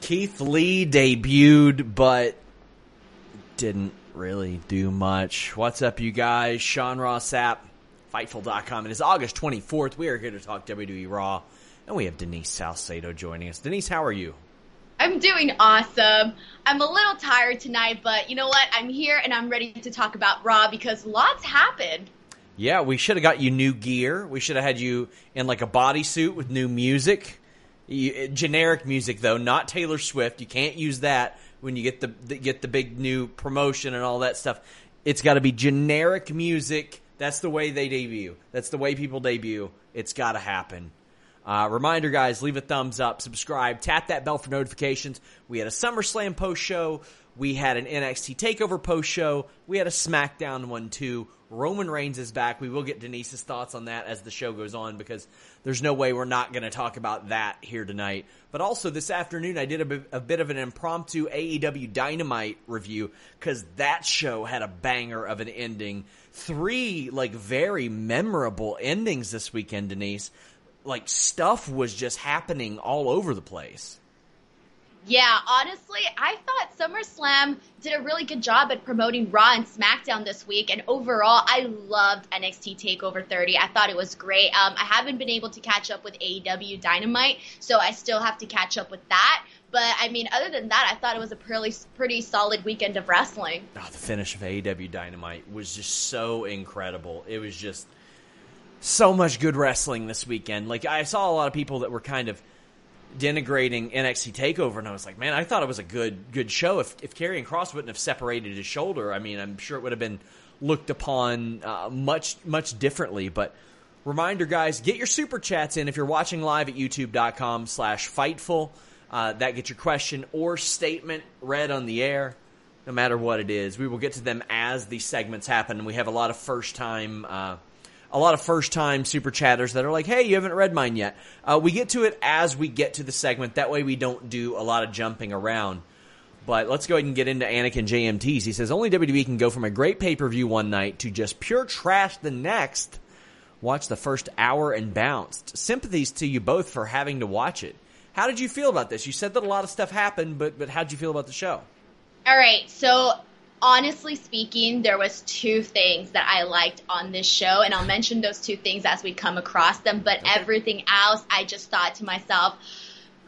Keith Lee debuted, but didn't really do much. What's up, you guys? Sean Ross Sapp, Fightful.com. It is August 24th. We are here to talk WWE Raw, and we have Denise Salcedo joining us. Denise, how are you? I'm doing awesome. I'm a little tired tonight, but you know what? I'm here and I'm ready to talk about Raw because lots happened. Yeah, we should have got you new gear. We should have had you in like a bodysuit with new music. You, generic music though, not Taylor Swift. You can't use that when you get the, the get the big new promotion and all that stuff. It's got to be generic music. That's the way they debut. That's the way people debut. It's got to happen. Uh, reminder, guys, leave a thumbs up, subscribe, tap that bell for notifications. We had a SummerSlam post show. We had an NXT Takeover post show. We had a SmackDown one too. Roman Reigns is back. We will get Denise's thoughts on that as the show goes on because there's no way we're not going to talk about that here tonight. But also this afternoon, I did a bit, bit of an impromptu AEW Dynamite review because that show had a banger of an ending. Three like very memorable endings this weekend, Denise. Like stuff was just happening all over the place. Yeah, honestly, I thought SummerSlam did a really good job at promoting Raw and SmackDown this week, and overall, I loved NXT Takeover 30. I thought it was great. Um, I haven't been able to catch up with AEW Dynamite, so I still have to catch up with that. But I mean, other than that, I thought it was a pretty pretty solid weekend of wrestling. Oh, the finish of AEW Dynamite was just so incredible. It was just so much good wrestling this weekend. Like I saw a lot of people that were kind of denigrating NXT Takeover, and I was like, man, I thought it was a good good show. If if Karrion Cross wouldn't have separated his shoulder, I mean, I'm sure it would have been looked upon uh, much much differently. But reminder, guys, get your super chats in if you're watching live at YouTube.com/slash Fightful. Uh, that gets your question or statement read on the air, no matter what it is. We will get to them as the segments happen. We have a lot of first time. Uh, a lot of first time super chatters that are like, hey, you haven't read mine yet. Uh, we get to it as we get to the segment. That way we don't do a lot of jumping around. But let's go ahead and get into Anakin JMTs. He says, only WWE can go from a great pay per view one night to just pure trash the next. Watch the first hour and bounced. Sympathies to you both for having to watch it. How did you feel about this? You said that a lot of stuff happened, but but how did you feel about the show? All right, so honestly speaking, there was two things that I liked on this show, and I'll mention those two things as we come across them. But okay. everything else, I just thought to myself,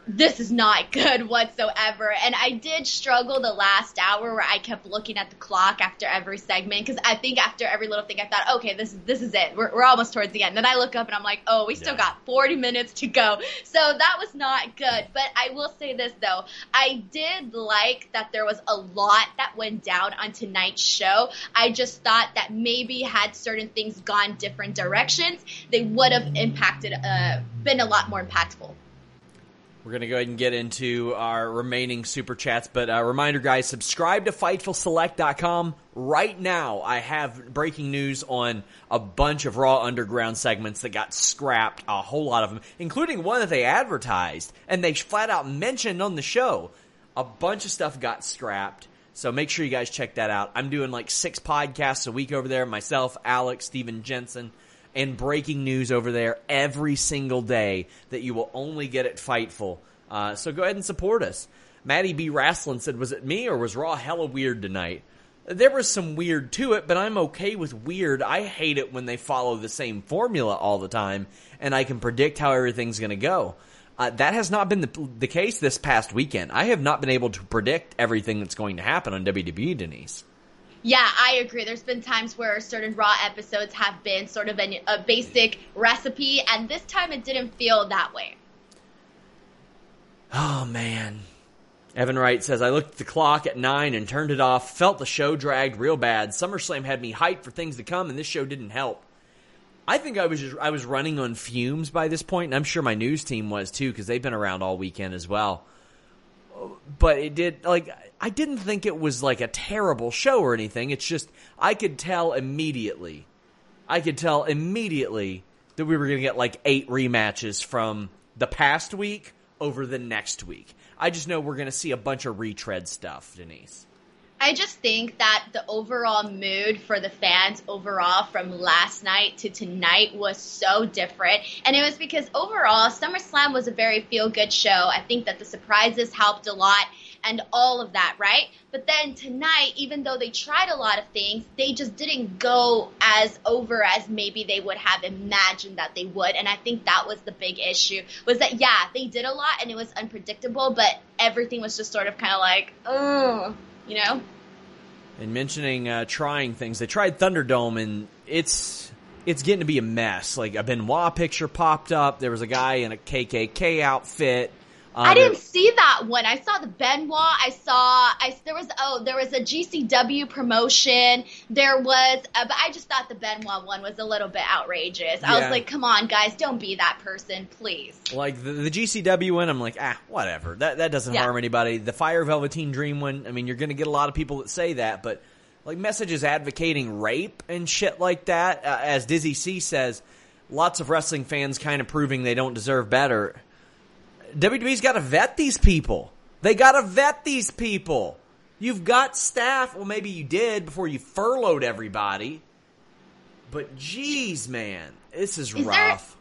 this is not good whatsoever. And I did struggle the last hour where I kept looking at the clock after every segment because I think after every little thing I thought, okay, this this is it. We're, we're almost towards the end. Then I look up and I'm like, oh, we still yeah. got 40 minutes to go. So that was not good. But I will say this though, I did like that there was a lot that went down on tonight's show. I just thought that maybe had certain things gone different directions, they would have impacted, uh, been a lot more impactful. We're going to go ahead and get into our remaining super chats. But uh, reminder, guys, subscribe to FightfulSelect.com. Right now, I have breaking news on a bunch of Raw Underground segments that got scrapped, a whole lot of them, including one that they advertised and they flat out mentioned on the show. A bunch of stuff got scrapped. So make sure you guys check that out. I'm doing like six podcasts a week over there. Myself, Alex, Steven Jensen and breaking news over there every single day that you will only get at Fightful. Uh, so go ahead and support us. Maddie B. Wrestling said, Was it me or was Raw hella weird tonight? There was some weird to it, but I'm okay with weird. I hate it when they follow the same formula all the time and I can predict how everything's going to go. Uh, that has not been the, the case this past weekend. I have not been able to predict everything that's going to happen on WWE, Denise. Yeah, I agree. There's been times where certain Raw episodes have been sort of an, a basic recipe, and this time it didn't feel that way. Oh, man. Evan Wright says, I looked at the clock at 9 and turned it off, felt the show dragged real bad. SummerSlam had me hyped for things to come, and this show didn't help. I think I was just I was running on fumes by this point, and I'm sure my news team was too because they've been around all weekend as well. But it did like I didn't think it was like a terrible show or anything. It's just I could tell immediately, I could tell immediately that we were going to get like eight rematches from the past week over the next week. I just know we're going to see a bunch of retread stuff, Denise. I just think that the overall mood for the fans overall from last night to tonight was so different. And it was because overall, SummerSlam was a very feel good show. I think that the surprises helped a lot and all of that, right? But then tonight, even though they tried a lot of things, they just didn't go as over as maybe they would have imagined that they would. And I think that was the big issue was that, yeah, they did a lot and it was unpredictable, but everything was just sort of kind of like, oh you know. And mentioning uh, trying things, they tried Thunderdome, and it's it's getting to be a mess. Like a Benoit picture popped up. There was a guy in a KKK outfit. Um, I didn't see that one. I saw the Benoit. I saw. I there was oh there was a GCW promotion. There was, uh, but I just thought the Benoit one was a little bit outrageous. I was like, come on, guys, don't be that person, please. Like the, the GCW one, I'm like, ah, whatever. That that doesn't yeah. harm anybody. The Fire Velveteen Dream one, I mean, you're going to get a lot of people that say that, but like messages advocating rape and shit like that, uh, as Dizzy C says, lots of wrestling fans kind of proving they don't deserve better WWE's got to vet these people. They got to vet these people. You've got staff. Well, maybe you did before you furloughed everybody. But geez, man, this is, is rough.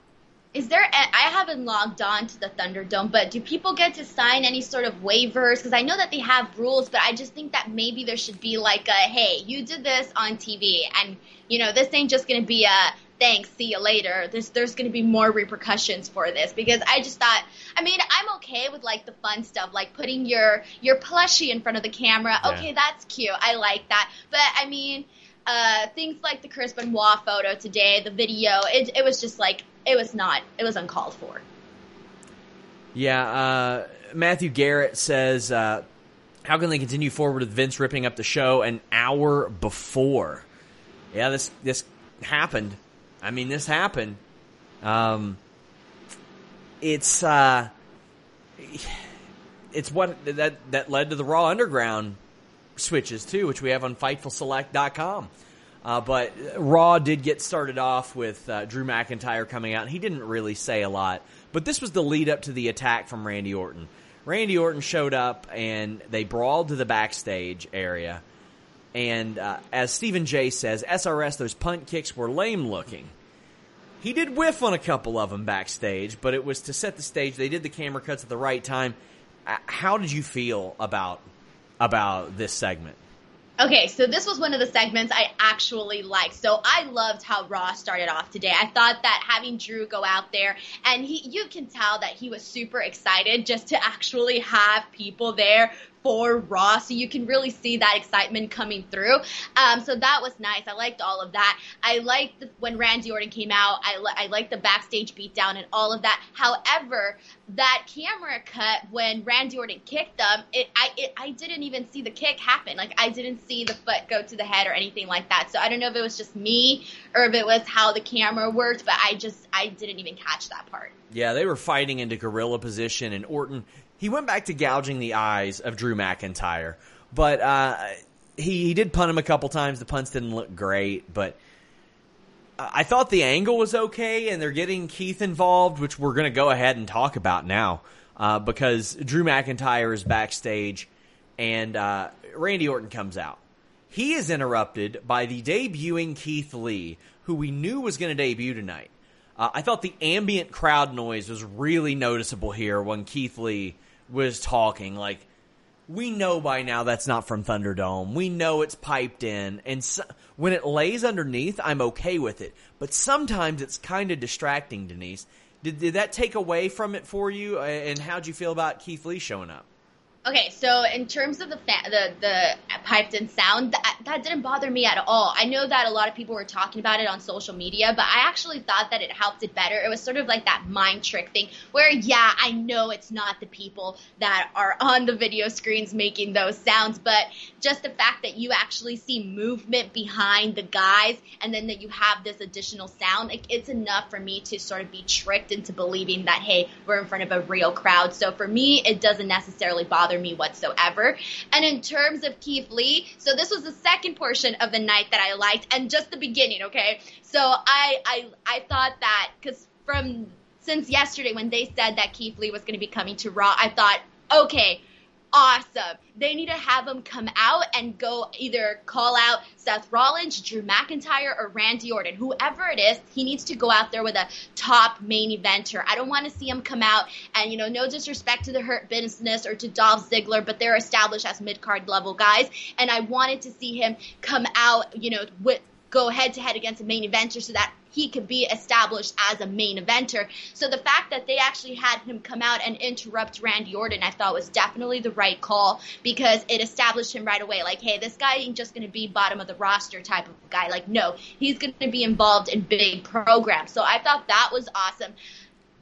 There, is there? I haven't logged on to the Thunderdome, but do people get to sign any sort of waivers? Because I know that they have rules, but I just think that maybe there should be like a, hey, you did this on TV, and you know this ain't just going to be a thanks, see you later. There's there's going to be more repercussions for this because I just thought, I mean, I'm okay with like the fun stuff, like putting your your plushie in front of the camera. Yeah. Okay, that's cute. I like that. But I mean, uh, things like the Chris Benoit photo today, the video, it it was just like it was not, it was uncalled for. Yeah, uh, Matthew Garrett says, uh, "How can they continue forward with Vince ripping up the show an hour before?" Yeah, this this happened I mean, this happened. Um, it's uh, it's what that that led to the Raw Underground switches too, which we have on FightfulSelect.com. Uh, but Raw did get started off with uh, Drew McIntyre coming out. He didn't really say a lot, but this was the lead up to the attack from Randy Orton. Randy Orton showed up and they brawled to the backstage area. And uh, as Stephen J says, SRS, those punt kicks were lame looking. He did whiff on a couple of them backstage, but it was to set the stage. They did the camera cuts at the right time. Uh, how did you feel about about this segment? Okay, so this was one of the segments I actually liked. So I loved how Raw started off today. I thought that having Drew go out there and he you can tell that he was super excited just to actually have people there for Raw, so you can really see that excitement coming through. Um, so that was nice. I liked all of that. I liked the, when Randy Orton came out. I, li- I liked the backstage beatdown and all of that. However, that camera cut when Randy Orton kicked them, it I it, I didn't even see the kick happen. Like I didn't see the foot go to the head or anything like that. So I don't know if it was just me or if it was how the camera worked, but I just I didn't even catch that part. Yeah, they were fighting into gorilla position, and Orton he went back to gouging the eyes of Drew McIntyre, but uh, he he did punt him a couple times. The punts didn't look great, but I thought the angle was okay, and they're getting Keith involved, which we're going to go ahead and talk about now uh, because Drew McIntyre is backstage, and uh, Randy Orton comes out. He is interrupted by the debuting Keith Lee, who we knew was going to debut tonight. Uh, I thought the ambient crowd noise was really noticeable here when Keith Lee was talking. Like, we know by now that's not from Thunderdome. We know it's piped in. And so, when it lays underneath, I'm okay with it. But sometimes it's kind of distracting, Denise. Did, did that take away from it for you? And how'd you feel about Keith Lee showing up? Okay, so in terms of the fa- the the piped in sound, that, that didn't bother me at all. I know that a lot of people were talking about it on social media, but I actually thought that it helped it better. It was sort of like that mind trick thing where, yeah, I know it's not the people that are on the video screens making those sounds, but just the fact that you actually see movement behind the guys and then that you have this additional sound, like, it's enough for me to sort of be tricked into believing that, hey, we're in front of a real crowd. So for me, it doesn't necessarily bother bother me whatsoever. And in terms of Keith Lee, so this was the second portion of the night that I liked, and just the beginning. Okay, so I I I thought that because from since yesterday when they said that Keith Lee was going to be coming to Raw, I thought, okay, awesome. They need to have him come out and go either call out Seth Rollins, Drew McIntyre, or Randy Orton. Whoever it is, he needs to go out there with a top main eventer. I don't want to see him come out and, you know, no disrespect to the Hurt Business or to Dolph Ziggler, but they're established as mid card level guys. And I wanted to see him come out, you know, with go head to head against a main eventer so that he could be established as a main eventer. So the fact that they actually had him come out and interrupt Randy Orton, I thought was definitely the right call because it established him right away. Like, hey, this guy ain't just going to be bottom of the roster type of guy. Like, no, he's going to be involved in big programs. So I thought that was awesome.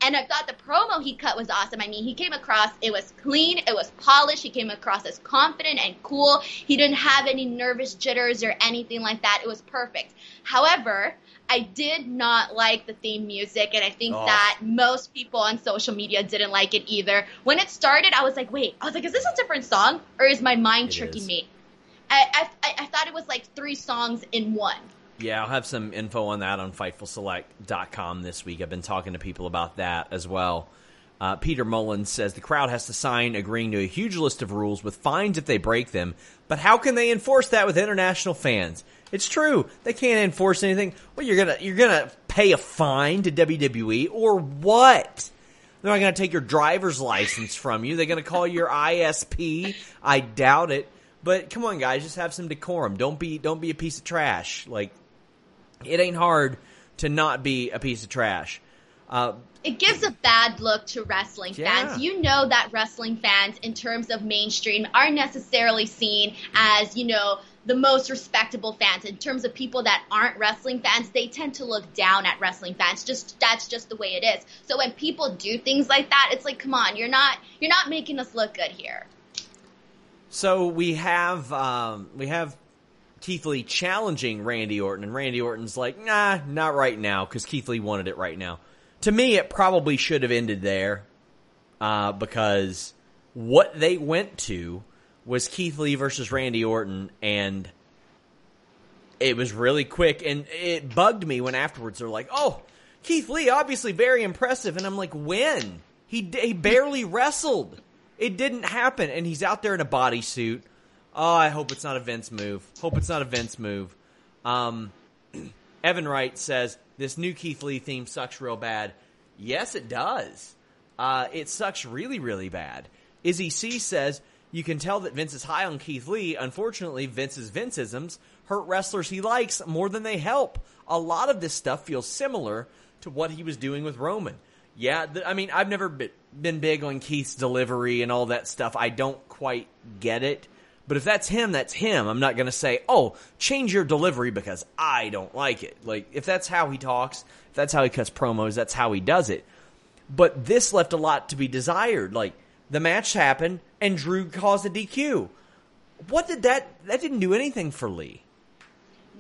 And I thought the promo he cut was awesome. I mean, he came across, it was clean, it was polished. He came across as confident and cool. He didn't have any nervous jitters or anything like that. It was perfect. However, I did not like the theme music, and I think oh. that most people on social media didn't like it either. When it started, I was like, wait, I was like, is this a different song, or is my mind it tricking is. me? I, I, I thought it was like three songs in one. Yeah, I'll have some info on that on FightfulSelect.com this week. I've been talking to people about that as well. Uh, Peter Mullins says the crowd has to sign agreeing to a huge list of rules with fines if they break them, but how can they enforce that with international fans? It's true. They can't enforce anything. Well, you're gonna you're gonna pay a fine to WWE or what? They're not gonna take your driver's license from you. They're gonna call your ISP. I doubt it. But come on, guys, just have some decorum. Don't be don't be a piece of trash. Like it ain't hard to not be a piece of trash. Uh, it gives a bad look to wrestling yeah. fans. You know that wrestling fans, in terms of mainstream, aren't necessarily seen as, you know, the most respectable fans in terms of people that aren't wrestling fans they tend to look down at wrestling fans just that's just the way it is so when people do things like that it's like come on you're not you're not making us look good here so we have um, we have Keith Lee challenging Randy Orton, and Randy Orton's like, nah, not right now, because Keith Lee wanted it right now. To me, it probably should have ended there, uh, because what they went to was Keith Lee versus Randy Orton, and it was really quick, and it bugged me when afterwards they're like, "Oh, Keith Lee, obviously very impressive," and I'm like, "When he he barely wrestled, it didn't happen, and he's out there in a bodysuit. Oh, I hope it's not a Vince move. Hope it's not a Vince move." Um, Evan Wright says this new Keith Lee theme sucks real bad. Yes, it does. Uh, it sucks really, really bad. Izzy C says you can tell that Vince is high on Keith Lee. Unfortunately, Vince's Vinceisms hurt wrestlers he likes more than they help. A lot of this stuff feels similar to what he was doing with Roman. Yeah, th- I mean, I've never been big on Keith's delivery and all that stuff. I don't quite get it. But if that's him, that's him. I'm not going to say, oh, change your delivery because I don't like it. Like, if that's how he talks, if that's how he cuts promos, that's how he does it. But this left a lot to be desired. Like, the match happened, and Drew caused a DQ. What did that? That didn't do anything for Lee.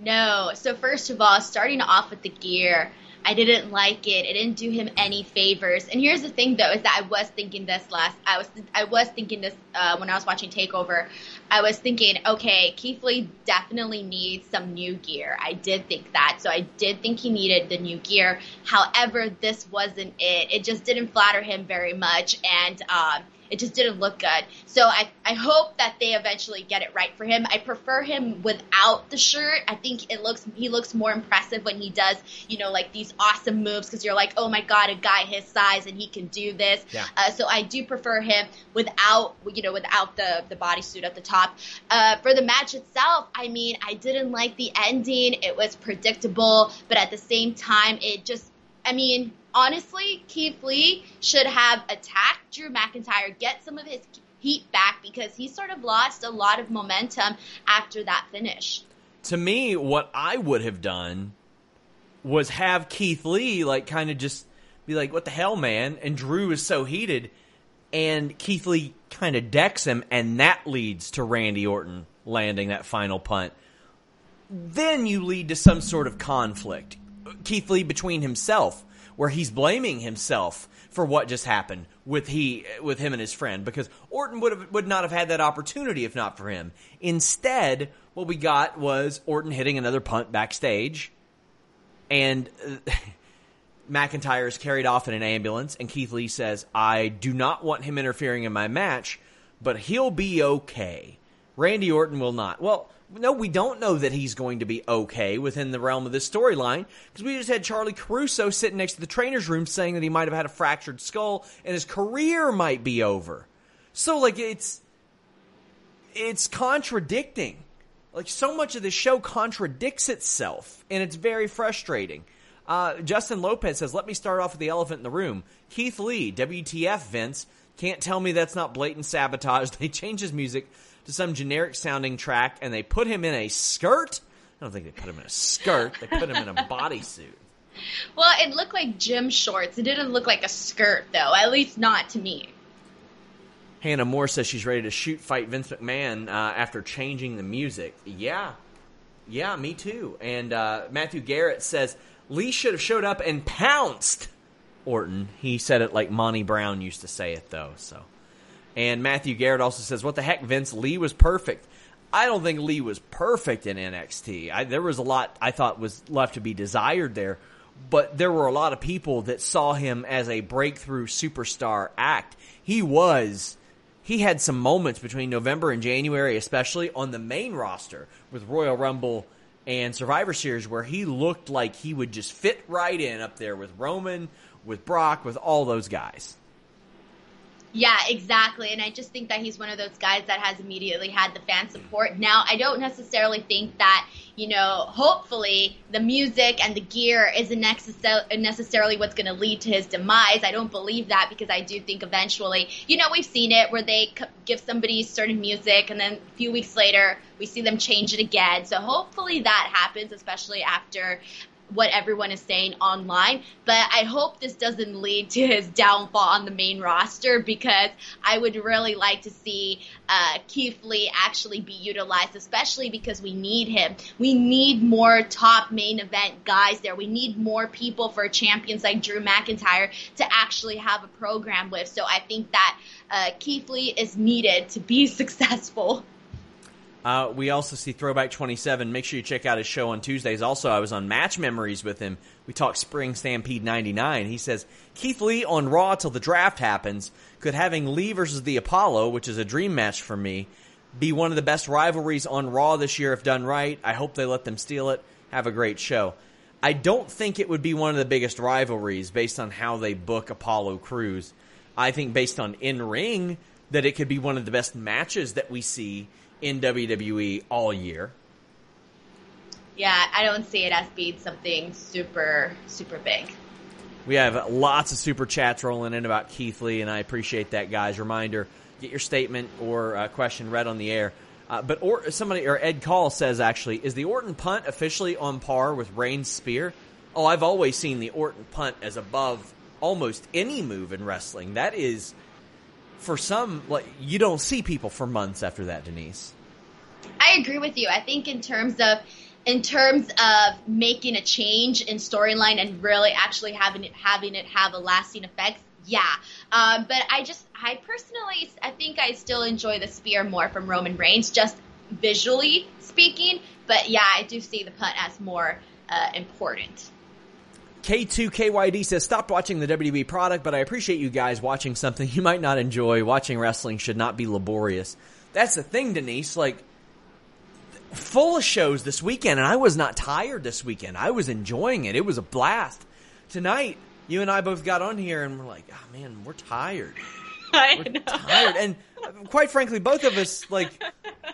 No. So first of all, starting off with the gear, I didn't like it. It didn't do him any favors. And here's the thing, though, is that I was thinking this last. I was I was thinking this uh, when I was watching Takeover. I was thinking, okay, Keith Lee definitely needs some new gear. I did think that, so I did think he needed the new gear. However, this wasn't it. It just didn't flatter him very much, and. Uh, it just didn't look good. So I, I hope that they eventually get it right for him. I prefer him without the shirt. I think it looks he looks more impressive when he does, you know, like these awesome moves because you're like, oh my god, a guy his size and he can do this. Yeah. Uh, so I do prefer him without, you know, without the the bodysuit at the top. Uh, for the match itself, I mean, I didn't like the ending. It was predictable, but at the same time, it just I mean, honestly, Keith Lee should have attacked Drew McIntyre, get some of his heat back because he sort of lost a lot of momentum after that finish. To me, what I would have done was have Keith Lee like kind of just be like, "What the hell, man?" And Drew is so heated, and Keith Lee kind of decks him, and that leads to Randy Orton landing that final punt. Then you lead to some sort of conflict. Keith Lee between himself, where he's blaming himself for what just happened with he with him and his friend because Orton would have would not have had that opportunity if not for him. Instead, what we got was Orton hitting another punt backstage, and uh, McIntyre is carried off in an ambulance, and Keith Lee says, "I do not want him interfering in my match, but he'll be okay." Randy Orton will not. Well, no, we don't know that he's going to be okay within the realm of this storyline because we just had Charlie Caruso sitting next to the trainer's room saying that he might have had a fractured skull and his career might be over. So, like, it's it's contradicting. Like, so much of the show contradicts itself, and it's very frustrating. Uh, Justin Lopez says, "Let me start off with the elephant in the room." Keith Lee, WTF, Vince. Can't tell me that's not blatant sabotage. They change his music to some generic sounding track and they put him in a skirt. I don't think they put him in a skirt. They put him in a bodysuit. Well, it looked like gym shorts. It didn't look like a skirt, though. At least not to me. Hannah Moore says she's ready to shoot fight Vince McMahon uh, after changing the music. Yeah, yeah, me too. And uh, Matthew Garrett says Lee should have showed up and pounced Orton. He said it like Monty Brown used to say it, though. So and Matthew Garrett also says, "What the heck, Vince? Lee was perfect." I don't think Lee was perfect in NXT. I, there was a lot I thought was left to be desired there, but there were a lot of people that saw him as a breakthrough superstar act. He was. He had some moments between November and January, especially on the main roster with Royal Rumble and Survivor Series, where he looked like he would just fit right in up there with Roman, with Brock, with all those guys. Yeah, exactly. And I just think that he's one of those guys that has immediately had the fan support. Now, I don't necessarily think that, you know, hopefully the music and the gear isn't necessarily what's going to lead to his demise. I don't believe that because I do think eventually, you know, we've seen it where they give somebody certain music and then a few weeks later we see them change it again. So hopefully that happens, especially after what everyone is saying online. But I hope this doesn't lead to his downfall on the main roster because I would really like to see uh, Keith Lee actually be utilized, especially because we need him. We need more top main event guys there. We need more people for champions like Drew McIntyre to actually have a program with. So I think that uh, Keith Lee is needed to be successful. Uh, we also see Throwback 27. Make sure you check out his show on Tuesdays. Also, I was on Match Memories with him. We talked Spring Stampede 99. He says Keith Lee on Raw till the draft happens. Could having Lee versus the Apollo, which is a dream match for me, be one of the best rivalries on Raw this year if done right. I hope they let them steal it. Have a great show. I don't think it would be one of the biggest rivalries based on how they book Apollo Crews. I think based on in ring that it could be one of the best matches that we see in WWE all year. Yeah, I don't see it as being something super, super big. We have lots of super chats rolling in about Keith Lee, and I appreciate that, guys. Reminder get your statement or uh, question read on the air. Uh, but or, somebody or Ed Call says actually, is the Orton punt officially on par with Reigns' spear? Oh, I've always seen the Orton punt as above almost any move in wrestling. That is for some, like you don't see people for months after that, Denise. I agree with you. I think in terms of in terms of making a change in storyline and really actually having it having it have a lasting effect, yeah. Um, but I just I personally I think I still enjoy the spear more from Roman Reigns, just visually speaking. But yeah, I do see the punt as more uh, important. K2KYD says, stop watching the WWE product, but I appreciate you guys watching something you might not enjoy. Watching wrestling should not be laborious. That's the thing, Denise. Like, full of shows this weekend, and I was not tired this weekend. I was enjoying it. It was a blast. Tonight, you and I both got on here, and we're like, oh man, we're tired. I we're know. tired. And quite frankly, both of us, like,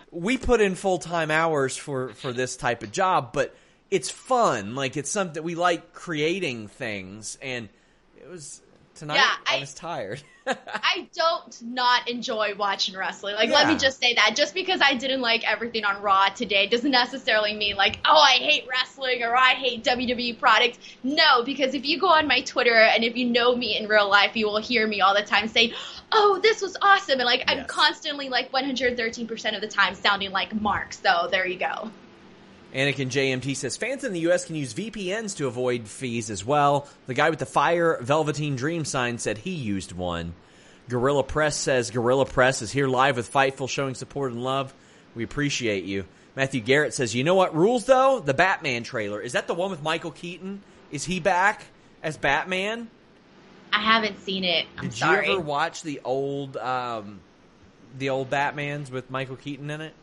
we put in full time hours for, for this type of job, but it's fun. Like it's something we like creating things, and it was tonight. Yeah, I, I- was tired. I don't not enjoy watching wrestling. Like, let me just say that. Just because I didn't like everything on Raw today doesn't necessarily mean like, oh, I hate wrestling or I hate WWE products. No, because if you go on my Twitter and if you know me in real life, you will hear me all the time say, oh, this was awesome. And like, I'm constantly like 113% of the time sounding like Mark. So there you go. Anakin JMT says fans in the U.S. can use VPNs to avoid fees as well. The guy with the fire Velveteen Dream sign said he used one. Gorilla Press says Gorilla Press is here live with Fightful showing support and love. We appreciate you. Matthew Garrett says, you know what rules though? The Batman trailer. Is that the one with Michael Keaton? Is he back as Batman? I haven't seen it. I'm Did sorry. you ever watch the old um, the old Batmans with Michael Keaton in it?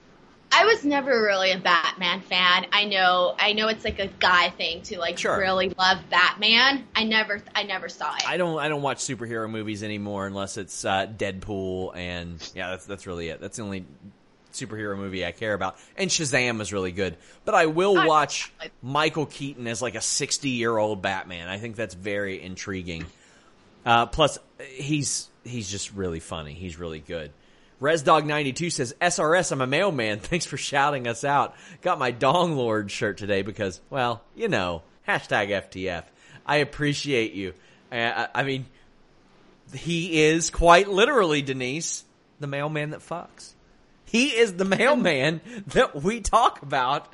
I was never really a Batman fan. I know, I know it's like a guy thing to like Sure. really love Batman. I never, I never saw it. I don't I don't watch superhero movies anymore unless it's uh, Deadpool and yeah that's that's really it. That's the only superhero movie I care about. And Shazam was really good, but I will watch Michael Keaton as like a sixty year old Batman. I think that's very intriguing. Uh, plus, he's he's just really funny. He's really good. ResDog92 says, SRS, I'm a mailman. Thanks for shouting us out. Got my Dong Lord shirt today because, well, you know, hashtag FTF. I appreciate you. I, I, I mean, he is quite literally, Denise, the mailman that fucks. He is the mailman that we talk about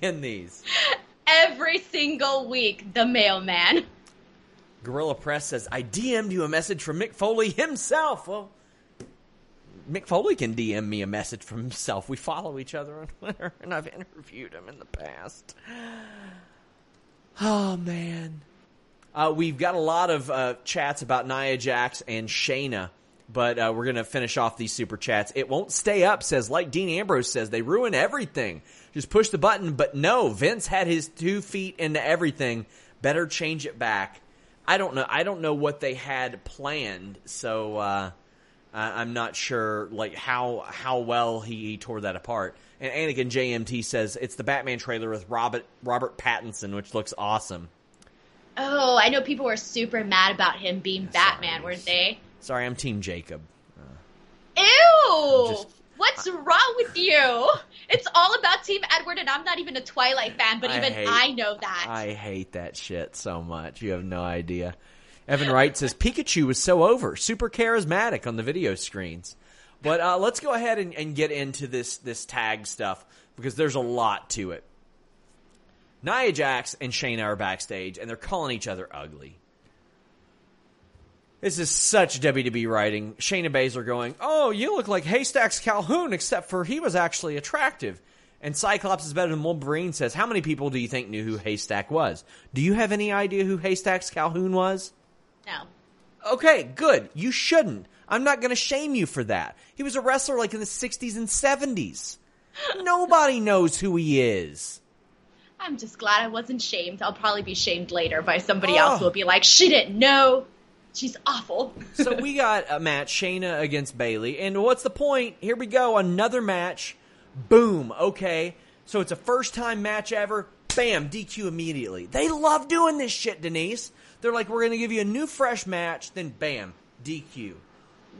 in these. Every single week, the mailman. Gorilla Press says, I DM'd you a message from Mick Foley himself. Well, Mick Foley can DM me a message from himself. We follow each other on Twitter, and I've interviewed him in the past. Oh, man. Uh, we've got a lot of uh, chats about Nia Jax and Shayna, but uh, we're to finish off these super chats. It won't stay up, says, like Dean Ambrose says, they ruin everything. Just push the button, but no, Vince had his two feet into everything. Better change it back. I don't know. I don't know what they had planned, so uh, I- I'm not sure like how how well he, he tore that apart. And Anakin JMT says it's the Batman trailer with Robert Robert Pattinson, which looks awesome. Oh, I know people were super mad about him being Batman, weren't they? Sorry, I'm Team Jacob. Uh, Ew! just- What's wrong with you? It's all about Team Edward, and I'm not even a Twilight fan, but I even hate- I know that. I hate that shit so much. You have no idea. Evan Wright says Pikachu was so over, super charismatic on the video screens. But uh, let's go ahead and, and get into this this tag stuff because there's a lot to it. Nia Jax and Shayna are backstage and they're calling each other ugly. This is such WWE writing. Shayna Baszler going, "Oh, you look like Haystacks Calhoun, except for he was actually attractive." And Cyclops is better than Wolverine says, "How many people do you think knew who Haystack was? Do you have any idea who Haystacks Calhoun was?" No. Okay, good. You shouldn't. I'm not going to shame you for that. He was a wrestler like in the 60s and 70s. Nobody knows who he is. I'm just glad I wasn't shamed. I'll probably be shamed later by somebody Oh. else ah. who will be like, she didn't know. She's awful. So we got a match, Shayna against Bayley, and what's the point? Here we go, another match. Boom. Okay. So it's a first time match ever. Bam, DQ immediately. They love doing this shit, Denise. They're like, we're gonna give you a new fresh match, then bam, DQ.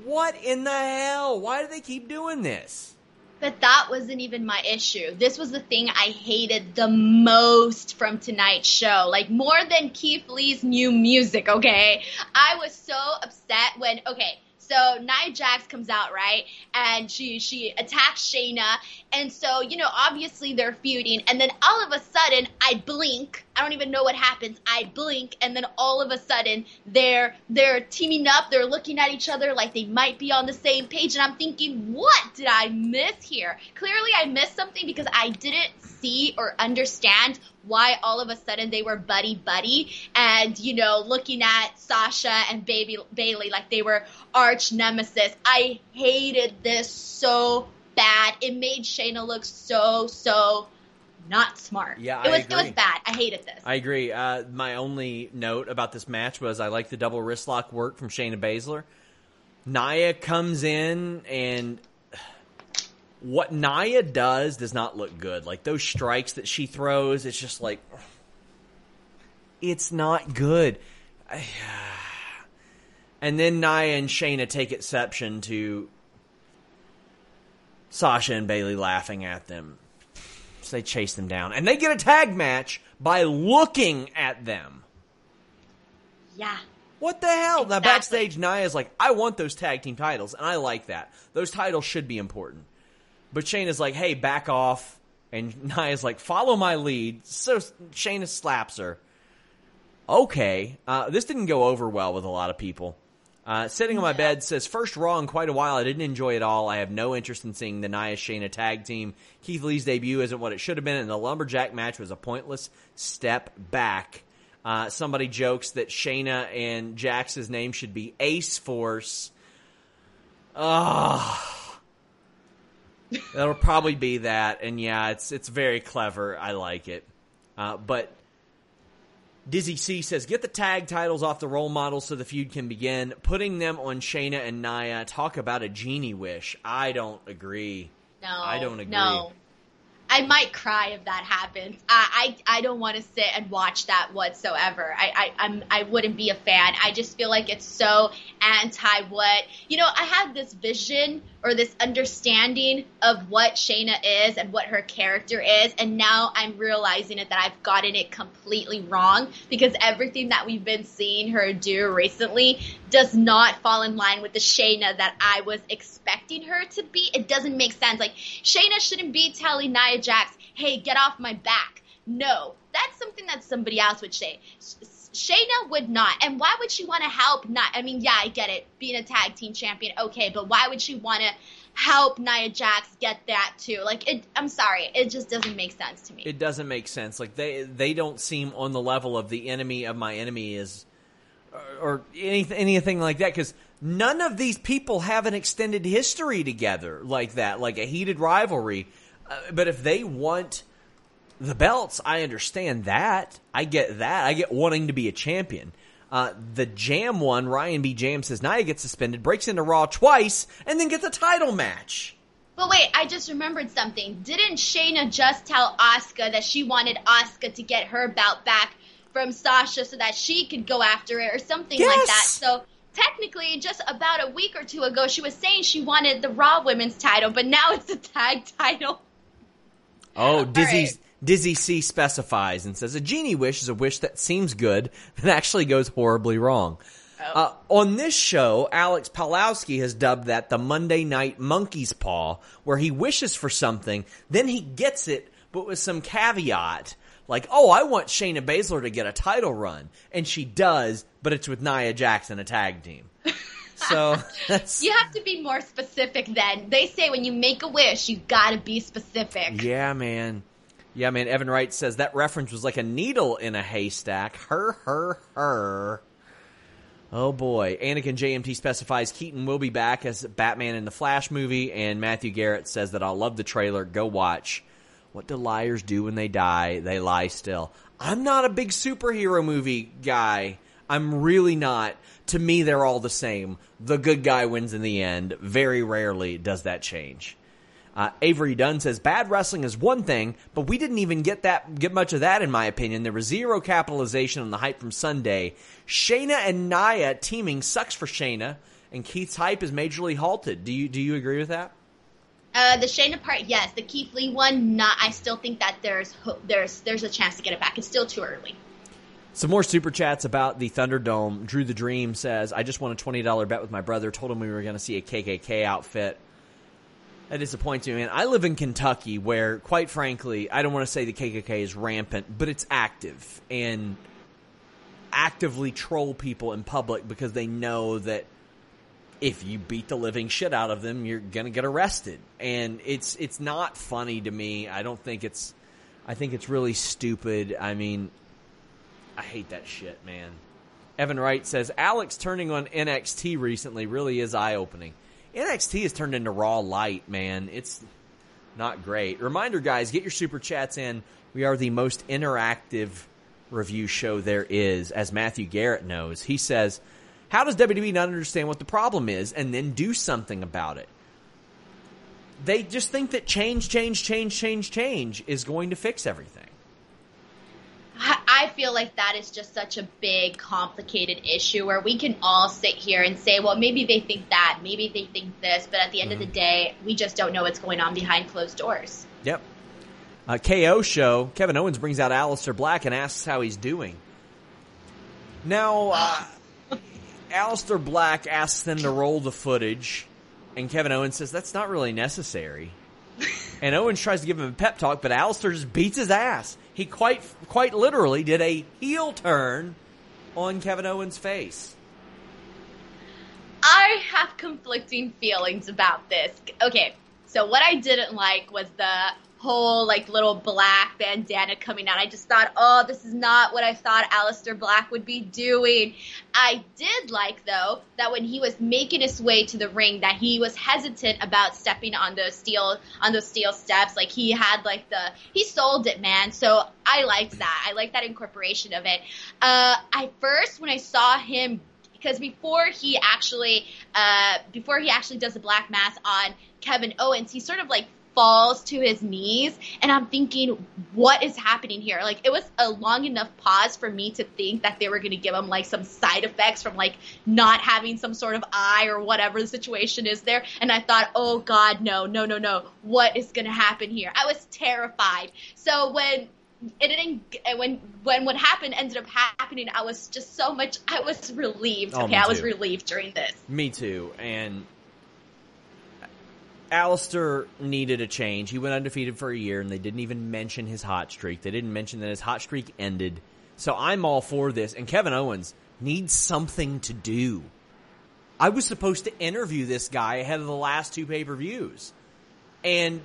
What in the hell? Why do they keep doing this? But that wasn't even my issue. This was the thing I hated the most from tonight's show. Like, more than Keith Lee's new music, okay? I was so upset when, okay, so Nia Jax comes out, right? And she she attacks Shayna. And so, you know, obviously they're feuding. And then all of a sudden, I blink. I don't even know what happens. I blink, and then all of a sudden they're they're teaming up. They're looking at each other like they might be on the same page. And I'm thinking, what did I miss here? Clearly, I missed something because I didn't see or understand why all of a sudden they were buddy buddy and you know looking at Sasha and baby Bayley like they were arch nemesis. I hated this so bad. It made Shayna look so so not smart. Yeah, it was it was bad. I hated this. I agree. Uh, my only note about this match was I like the double wrist lock work from Shayna Baszler. Nia comes in and what Nia does does not look good. Like those strikes that she throws, it's just like it's not good. And then Nia and Shayna take exception to Sasha and Bayley laughing at them. So they chase them down. And they get a tag match by looking at them. Yeah. What the hell? Exactly. Now backstage, Nia's like, I want those tag team titles, and I like that. Those titles should be important. But Shane is like, hey, back off. And Nia's like, follow my lead. So Shayna slaps her. Okay. Uh, this didn't go over well with a lot of people. Uh, sitting on my bed says, first Raw in quite a while. I didn't enjoy it all. I have no interest in seeing the Nia Shayna tag team. Keith Lee's debut isn't what it should have been, and the Lumberjack match was a pointless step back. Uh, somebody jokes that Shayna and Jax's name should be Ace Force. Ah. That'll probably be that, and yeah, it's it's very clever. I like it, uh, but Dizzy C says, get the tag titles off the role models so the feud can begin. Putting them on Shayna and Nia. Talk about a genie wish. I don't agree. No. I don't agree. No. I might cry if that happens. I I, I don't want to sit and watch that whatsoever. I, I I'm I wouldn't be a fan. I just feel like it's so anti what you know. I had this vision or this understanding of what Shayna is and what her character is, and now I'm realizing it that I've gotten it completely wrong because everything that we've been seeing her do recently does not fall in line with the Shayna that I was expecting her to be. It doesn't make sense. Like Shayna shouldn't be telling Nia Jax, "Hey, get off my back." No, that's something that somebody else would say. Shayna would not. And why would she want to help? Not. I mean, yeah, I get it. Being a tag team champion, okay, but why would she want to help Nia Jax get that too? Like, it. I'm sorry, it just doesn't make sense to me. It doesn't make sense. Like they they don't seem on the level of the enemy of my enemy is, or, or anything anything like that. Because none of these people have an extended history together like that, like a heated rivalry. Uh, but if they want the belts, I understand that. I get that. I get wanting to be a champion. Uh, the Jam one, Ryan B. Jam says Nia gets suspended, breaks into Raw twice, and then gets a title match. But wait, I just remembered something. Didn't Shayna just tell Asuka that she wanted Asuka to get her belt back from Sasha so that she could go after it or something Yes! like that? So technically, just about a week or two ago, she was saying she wanted the Raw Women's title, but now it's the tag title. Oh, Dizzy right. Dizzy C specifies and says a genie wish is a wish that seems good but actually goes horribly wrong. Uh, on this show, Alex Pawlowski has dubbed that the Monday Night Monkey's Paw, where he wishes for something, then he gets it, but with some caveat. Like, oh, I want Shayna Baszler to get a title run. And she does, but it's with Nia Jackson, a tag team. So. You have to be more specific then. They say when you make a wish, you gotta be specific. Yeah, man. Yeah, man. Evan Wright says that reference was like a needle in a haystack. Her, her, her. Oh boy. Anakin JMT specifies Keaton will be back as Batman in the Flash movie, and Matthew Garrett says that I'll love the trailer. Go watch. What do liars do when they die? They lie still. I'm not a big superhero movie guy. I'm really not. To me, they're all the same. The good guy wins in the end. Very rarely does that change. Uh, Avery Dunn says bad wrestling is one thing, but we didn't even get that get much of that in my opinion. There was zero capitalization on the hype from Sunday. Shayna and Nia teaming sucks for Shayna, and Keith's hype is majorly halted. Do you do you agree with that? Uh, the Shayna part, yes. The Keith Lee one, not. I still think that there's there's there's a chance to get it back. It's still too early. Some more super chats about the Thunderdome. Drew the Dream says, "I just won a twenty dollar bet with my brother. Told him we were going to see a KKK outfit." That disappoints me, man. I live in Kentucky, where, quite frankly, I don't want to say the KKK is rampant, but it's active and actively troll people in public because they know that if you beat the living shit out of them, you're gonna get arrested. And it's it's not funny to me. I don't think it's. I think it's really stupid. I mean, I hate that shit, man. Evan Wright says Alex turning on NXT recently really is eye opening. NXT has turned into Raw Light, man. It's not great. Reminder, guys, get your super chats in. We are the most interactive review show there is, as Matthew Garrett knows. He says, How does WWE not understand what the problem is and then do something about it? they just think that change, change, change, change, change is going to fix everything. I feel like that is just such a big, complicated issue where we can all sit here and say, well, maybe they think that, maybe they think this, but at the end mm-hmm. of the mm-hmm. day, we just don't know what's going on behind closed doors. Yep. Uh, KO show, Kevin Owens brings out Aleister Black and asks how he's doing. Now, uh, Aleister Black asks them to roll the footage, and Kevin Owens says that's not really necessary. and Owens tries to give him a pep talk, but Aleister just beats his ass. He quite quite literally did a heel turn on Kevin Owens' face. I have conflicting feelings about this. Okay, so what I didn't like was the whole like little black bandana coming out. I just thought, oh, this is not what I thought Aleister Black would be doing. I did like though that when he was making his way to the ring, that he was hesitant about stepping on those steel on those steel steps. Like he had like the he sold it, man. So I liked that. I liked that incorporation of it. Uh, I first when I saw him because before he actually uh, before he actually does the black mass on Kevin Owens, he sort of like falls to his knees and I'm thinking what is happening here? Like it was a long enough pause for me to think that they were going to give him like some side effects from like not having some sort of eye or whatever the situation is there and I thought oh god no no no no what is going to happen here? I was terrified. So when it didn't when when what happened ended up happening i was just so much i was relieved. Oh, okay i was relieved during this. Me too and Aleister needed a change. He went undefeated for a year, and they didn't even mention his hot streak. They didn't mention that his hot streak ended. So I'm all for this. And Kevin Owens needs something to do. I was supposed to interview this guy ahead of the last two pay per views. And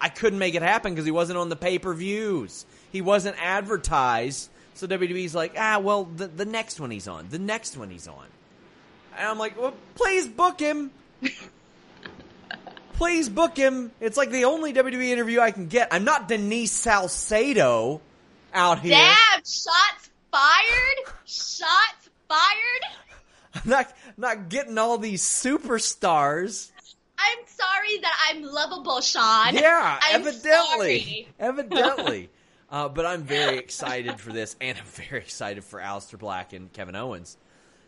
I couldn't make it happen because he wasn't on the pay per views. He wasn't advertised. So WWE's like, ah, well, the, the next one he's on. The next one he's on. And I'm like, well, please book him. Please book him. It's like the only WWE interview I can get. I'm not Denise Salcedo out here. Damn, shots fired. Shots fired. I'm not not getting all these superstars. I'm sorry that I'm lovable, Sean. Yeah, I'm evidently, sorry. evidently. uh, but I'm very excited for this, and I'm very excited for Aleister Black and Kevin Owens.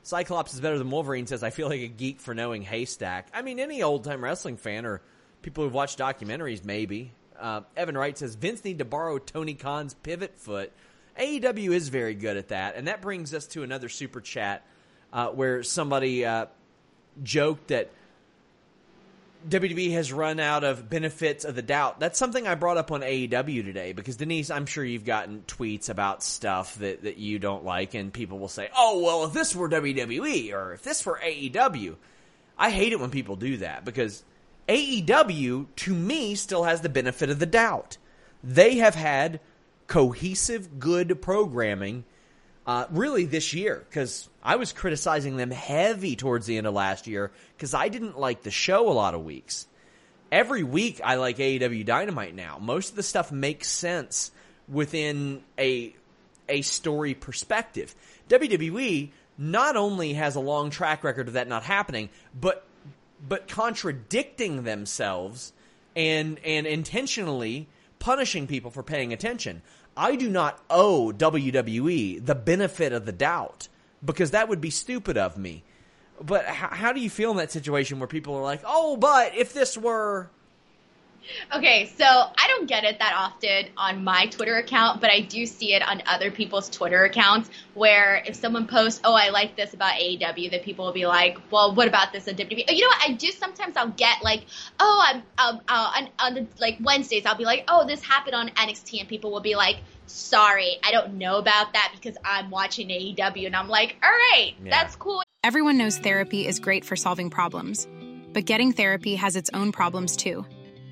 Cyclops is better than Wolverine says, I feel like a geek for knowing Haystack. I mean, any old time wrestling fan or people who've watched documentaries, maybe. Uh, Evan Wright says, Vince need to borrow Tony Khan's pivot foot. AEW is very good at that. And that brings us to another super chat uh, where somebody uh, joked that WWE has run out of benefits of the doubt. That's something I brought up on AEW today because Denise, I'm sure you've gotten tweets about stuff that, that you don't like, and people will say, "Oh, well, if this were WWE or if this were AEW," I hate it when people do that because AEW to me still has the benefit of the doubt. They have had cohesive, good programming uh, really this year because I was criticizing them heavy towards the end of last year because I didn't like the show a lot of weeks. Every week I like AEW Dynamite now. Most of the stuff makes sense within a a story perspective. WWE not only has a long track record of that not happening, but but contradicting themselves and and intentionally punishing people for paying attention. I do not owe WWE the benefit of the doubt because that would be stupid of me. But how, how do you feel in that situation where people are like, "Oh, but if this were Okay, so I don't get it that often on my Twitter account, but I do see it on other people's Twitter accounts where if someone posts, "Oh, I like this about AEW," that people will be like, "Well, what about this on WWE?" You know what? I do sometimes I'll get like, "Oh, I'm um, uh, on, on the like Wednesdays I'll be like, "Oh, this happened on NXT," and people will be like, "Sorry, I don't know about that because I'm watching AEW," and I'm like, "All right, yeah. that's cool." Everyone knows therapy is great for solving problems, but getting therapy has its own problems too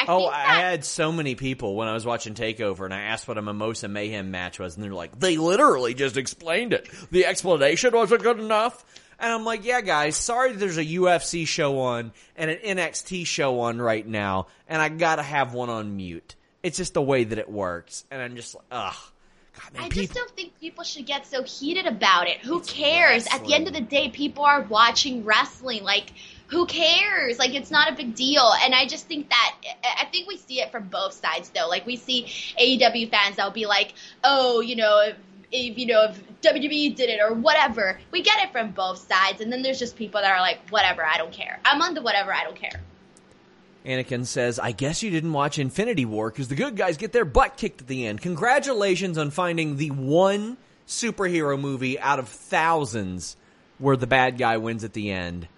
I oh, I had so many people when I was watching Takeover, and I asked what a Mimosa Mayhem match was, and they're like, "They literally just explained it. The explanation wasn't good enough." And I'm like, "Yeah, guys, sorry, there's a UFC show on and an NXT show on right now, and I gotta have one on mute. It's just the way that it works." And I'm just like, "Ugh." God, man, I people- just don't think people should get so heated about it. Who cares? At the end of the day, people are watching wrestling. Like, who cares? Like, it's not a big deal. And I just think that I think we see it from both sides, though. Like, we see AEW fans that'll be like, "Oh, you know, if, you know, if WWE did it or whatever." We get it from both sides, and then there's just people that are like, "Whatever, I don't care." I'm on the whatever, I don't care. Anakin says, I guess you didn't watch Infinity War because the good guys get their butt kicked at the end. Congratulations on finding the one superhero movie out of thousands where the bad guy wins at the end.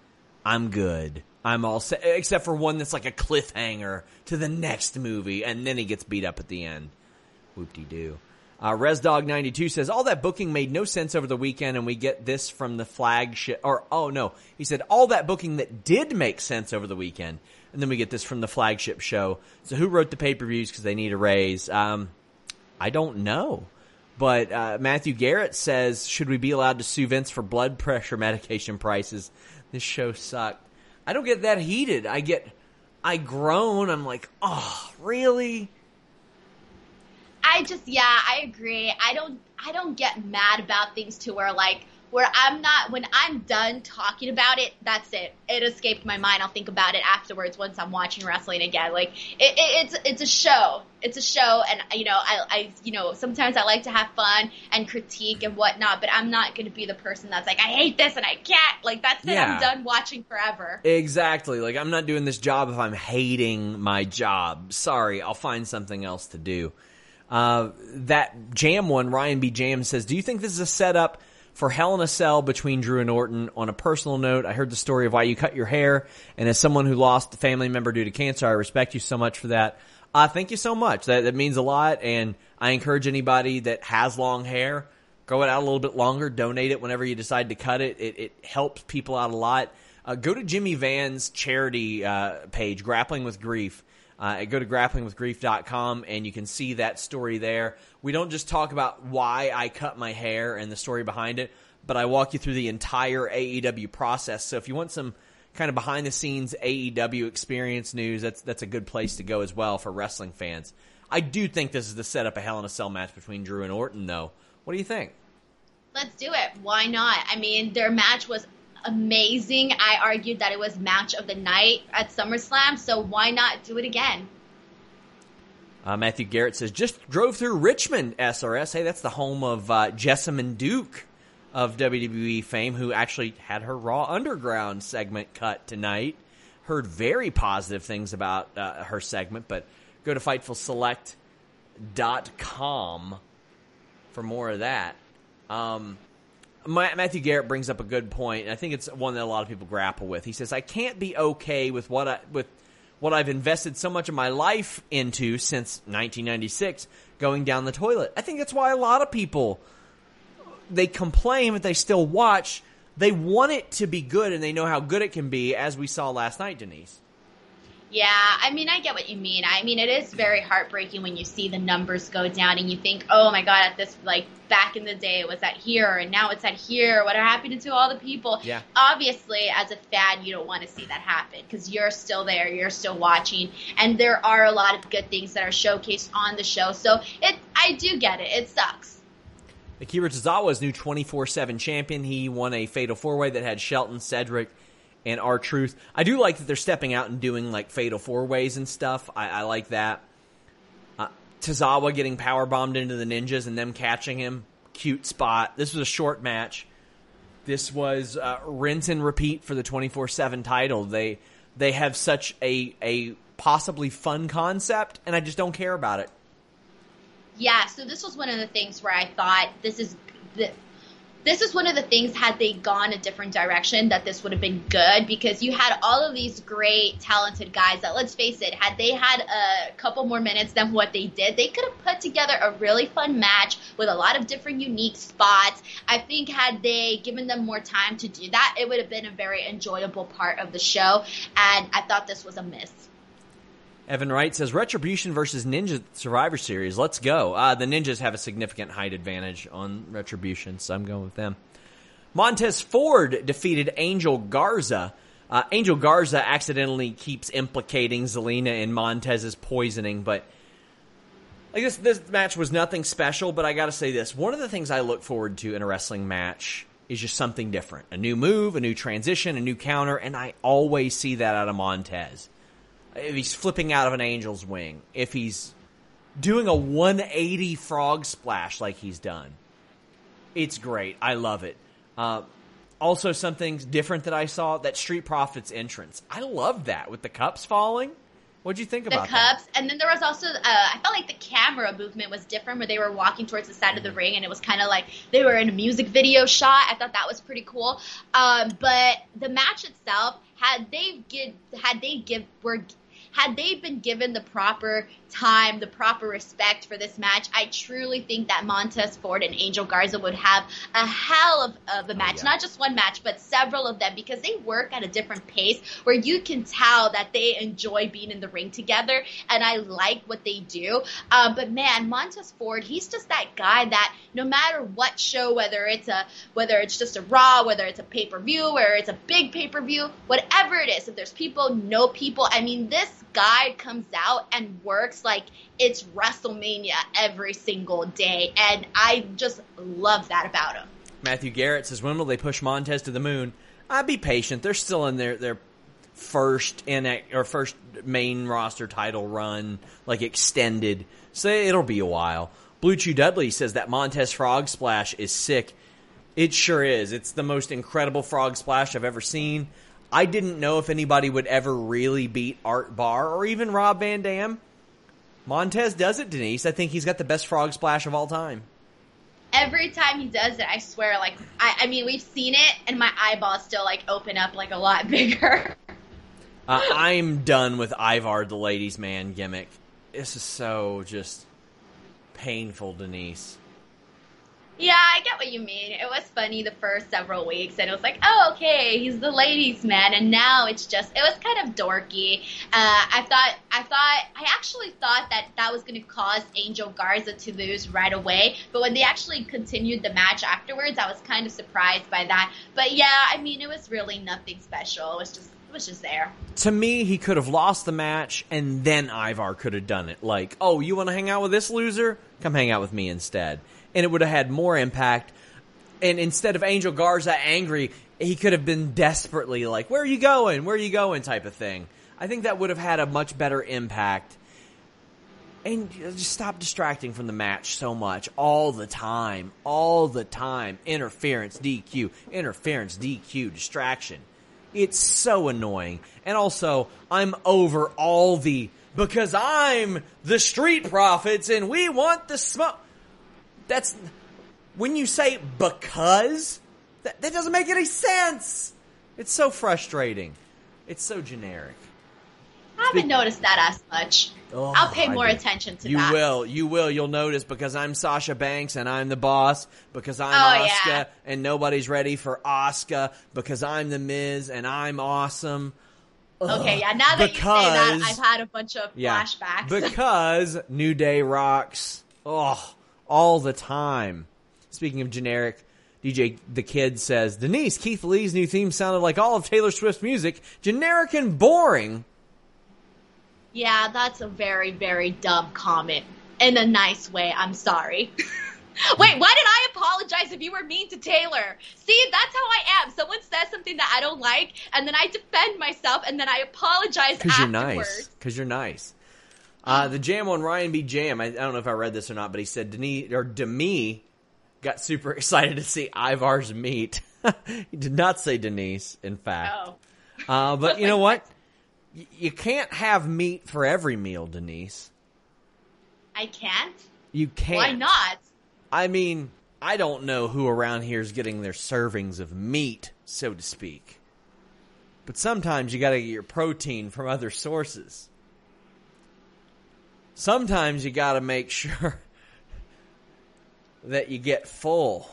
I'm good. I'm all set, except for one that's like a cliffhanger to the next movie, and then he gets beat up at the end. Whoop de doo. Uh, ResDog92 says, all that booking made no sense over the weekend, and we get this from the flagship, or, oh no, he said, all that booking that did make sense over the weekend, and then we get this from the flagship show. So who wrote the pay-per-views because they need a raise? Um, I don't know. But uh, Matthew Garrett says, should we be allowed to sue Vince for blood pressure medication prices? This show sucked. I don't get that heated. I get, I groan. I'm like, oh, really? I just yeah, I agree. I don't I don't get mad about things to where like where I'm not when I'm done talking about it, that's it. It escaped my mind. I'll think about it afterwards once I'm watching wrestling again. Like it, it, it's it's a show. It's a show, and you know I I you know sometimes I like to have fun and critique and whatnot, but I'm not going to be the person that's like I hate this and I can't. Like that's it. Yeah. I'm done watching forever. Exactly. Like I'm not doing this job if I'm hating my job. Sorry, I'll find something else to do. Uh, that Jam one, Ryan B. Jam says, "Do you think this is a setup for Hell in a Cell between Drew and Orton?" On a personal note, I heard the story of why you cut your hair, and as someone who lost a family member due to cancer, I respect you so much for that. Uh, thank you so much. That that means a lot, and I encourage anybody that has long hair, grow it out a little bit longer. Donate it whenever you decide to cut it. It, it helps people out a lot. Uh, go to Jimmy Van's charity uh, page, Grappling with Grief. Uh, go to grapplingwithgrief.com and you can see that story there. We don't just talk about why I cut my hair and the story behind it, but I walk you through the entire AEW process. So if you want some kind of behind the scenes AEW experience news, that's that's a good place to go as well for wrestling fans. I do think this is the setup a Hell in a Cell match between Drew and Orton, though. What do you think? Let's do it. Why not? I mean, their match was amazing. I argued that it was match of the night at SummerSlam, so why not do it again? Uh, Matthew Garrett says, just drove through Richmond, SRS. Hey, that's the home of uh, Jessamyn Duke of WWE fame, who actually had her Raw Underground segment cut tonight. Heard very positive things about uh, her segment, but go to FightfulSelect.com for more of that. Um, Matthew Garrett brings up a good point, and I think it's one that a lot of people grapple with. He says, "I can't be okay with what I with what I've invested so much of my life into since 1996 going down the toilet." I think that's why a lot of people they complain, but they still watch. They want it to be good, and they know how good it can be, as we saw last night, Denise. Yeah, I mean, I get what you mean. I mean, it is very heartbreaking when you see the numbers go down and you think, oh my god, at this, like, back in the day it was at here and now it's at here. What happened to all the people? Yeah. Obviously, as a fan, you don't want to see that happen because you're still there, you're still watching, and there are a lot of good things that are showcased on the show. So it, I do get it. It sucks. Akira Tozawa's new 24-7 champion. He won a fatal four-way that had Shelton, Cedric, and R-Truth. I do like that they're stepping out and doing like fatal four ways and stuff. I, I like that. Uh, Tozawa getting power bombed into the ninjas and them catching him. Cute spot. This was a short match. This was uh, rinse and repeat for the twenty four seven title. They they have such a a possibly fun concept, and I just don't care about it. Yeah, so this was one of the things where I thought this is the this is one of the things had they gone a different direction that this would have been good because you had all of these great talented guys that let's face it had they had a couple more minutes than what they did they could have put together a really fun match with a lot of different unique spots. I think had they given them more time to do that it would have been a very enjoyable part of the show and i thought this was a miss Evan Wright says Retribution versus Ninja Survivor Series. Let's go. Uh, the Ninjas have a significant height advantage on Retribution, so I'm going with them. Montez Ford defeated Angel Garza. Uh, Angel Garza accidentally keeps implicating Zelina in Montez's poisoning, but I guess this match was nothing special. But I got to say this: one of the things I look forward to in a wrestling match is just something different, a new move, a new transition, a new counter, and I always see that out of Montez. If he's flipping out of an angel's wing, if he's doing a 180 frog splash like he's done, it's great. I love it. Uh, also, something different that I saw that Street Profits entrance. I love that with the cups falling. What'd you think the about cups, that? and then there was also uh, I felt like the camera movement was different, where they were walking towards the side of the ring, and it was kind of like they were in a music video shot. I thought that was pretty cool. Um, but the match itself, had they give had they give were had they been given the proper time, the proper respect for this match, I truly think that Montez Ford and Angel Garza would have a hell of, of a match. yeah. Not just one match, but several of them because they work at a different pace where you can tell that they enjoy being in the ring together and I like what they do. Um, but man, Montez Ford, he's just that guy that no matter what show, whether it's a whether it's just a Raw, whether it's a pay per view, whether it's a big pay per view, whatever it is, if there's people, no people. I mean, this guy comes out and works like it's WrestleMania every single day, and I just love that about him. Matthew Garrett says, "When will they push Montez to the moon?" I'd be patient. They're still in their their first in or first main roster title run, like extended. So it'll be a while. Blue Chew Dudley says that Montez Frog Splash is sick. It sure is. It's the most incredible frog splash I've ever seen. I didn't know if anybody would ever really beat Art Barr or even Rob Van Dam. Montez does it, Denise. I think he's got the best frog splash of all time. Every time he does it, I swear, like I, I mean, we've seen it, and my eyeballs still like open up like a lot bigger. Uh, I'm done with Ivar the ladies' man gimmick. This is so just painful, Denise. Yeah, I get what you mean. It was funny the first several weeks, and it was like, oh, okay, he's the ladies' man, and now it's just, it was kind of dorky. Uh, I thought, I thought, I actually thought that that was going to cause Angel Garza to lose right away, but when they actually continued the match afterwards, I was kind of surprised by that. But yeah, I mean, it was really nothing special. It was just, it was just there. To me, he could have lost the match, and then Ivar could have done it. Like, oh, you want to hang out with this loser? Come hang out with me instead. And it would have had more impact. And instead of Angel Garza angry, he could have been desperately like, where are you going? Where are you going? type of thing. I think that would have had a much better impact. And just stop distracting from the match so much all the time. All the time. Interference, DQ, interference, DQ, distraction. It's so annoying. And also, I'm over all the because I'm the street profits and we want the smoke. That's when you say because that, that doesn't make any sense. It's so frustrating. It's so generic. I haven't noticed that as much. Oh, I'll pay I more do. attention to you that. You will. You will. You'll notice because I'm Sasha Banks and I'm the boss. Because I'm Oh, Asuka yeah. and nobody's ready for Asuka. Because I'm the Miz and I'm awesome. Okay, yeah. Now that you say that, Because- I've had a bunch of Yeah. flashbacks. Because New Day rocks. Oh, all the time. Speaking of generic, DJ The Kid says Denise, Keith Lee's new theme sounded like all of Taylor Swift's music, generic and boring. yeah, that's a very, very dumb comment. In a nice way. I'm sorry. Wait, why did I apologize if you were mean to Taylor? See, that's how I am. Someone says something that I don't like, and then I defend myself, and then I apologize Because you're nice. Because you're nice. Uh, the jam on Ryan B. Jam. I, I don't know if I read this or not, but he said Denise or Demi got super excited to see Ivar's meat. he did not say Denise, in fact. Oh. Uh, but you know what? Y- You can't have meat for every meal, Denise. I can't? You can't. Why not? I mean, I don't know who around here is getting their servings of meat, so to speak. But sometimes you got to get your protein from other sources. Sometimes you got to make sure that you get full.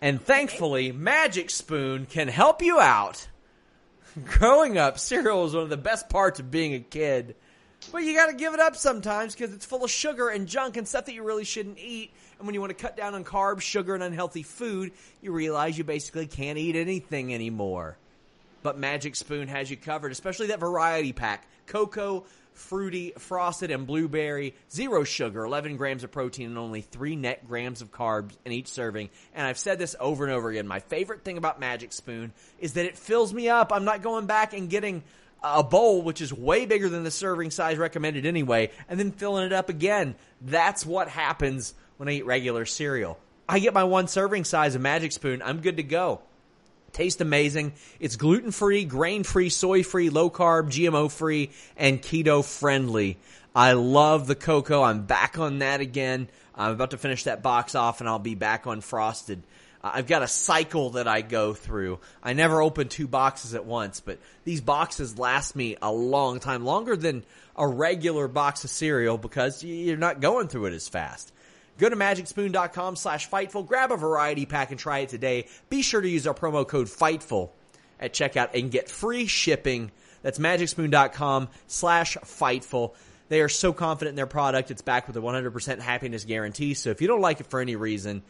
And thankfully, Magic Spoon can help you out. Growing up, cereal is one of the best parts of being a kid. But you got to give it up sometimes because it's full of sugar and junk and stuff that you really shouldn't eat. And when you want to cut down on carbs, sugar, and unhealthy food, you realize you basically can't eat anything anymore. But Magic Spoon has you covered, especially that variety pack cocoa, fruity, frosted, and blueberry, zero sugar, 11 grams of protein, and only 3 net grams of carbs in each serving. And I've said this over and over again. My favorite thing about Magic Spoon is that it fills me up. I'm not going back and getting a bowl, which is way bigger than the serving size recommended anyway, and then filling it up again. That's what happens when I eat regular cereal. I get my one serving size of Magic Spoon, I'm good to go. Tastes amazing. It's gluten free, grain free, soy free, low carb, GMO free, and keto friendly. I love the cocoa. I'm back on that again. I'm about to finish that box off and I'll be back on frosted. Uh, I've got a cycle that I go through. I never open two boxes at once, but these boxes last me a long time, longer than a regular box of cereal because you're not going through it as fast. Go to magicspoon.com slash Fightful, grab a variety pack and try it today. Be sure to use our promo code Fightful at checkout and get free shipping. That's magicspoon.com slash Fightful. They are so confident in their product. It's backed with a 100% happiness guarantee. So if you don't like it for any reason,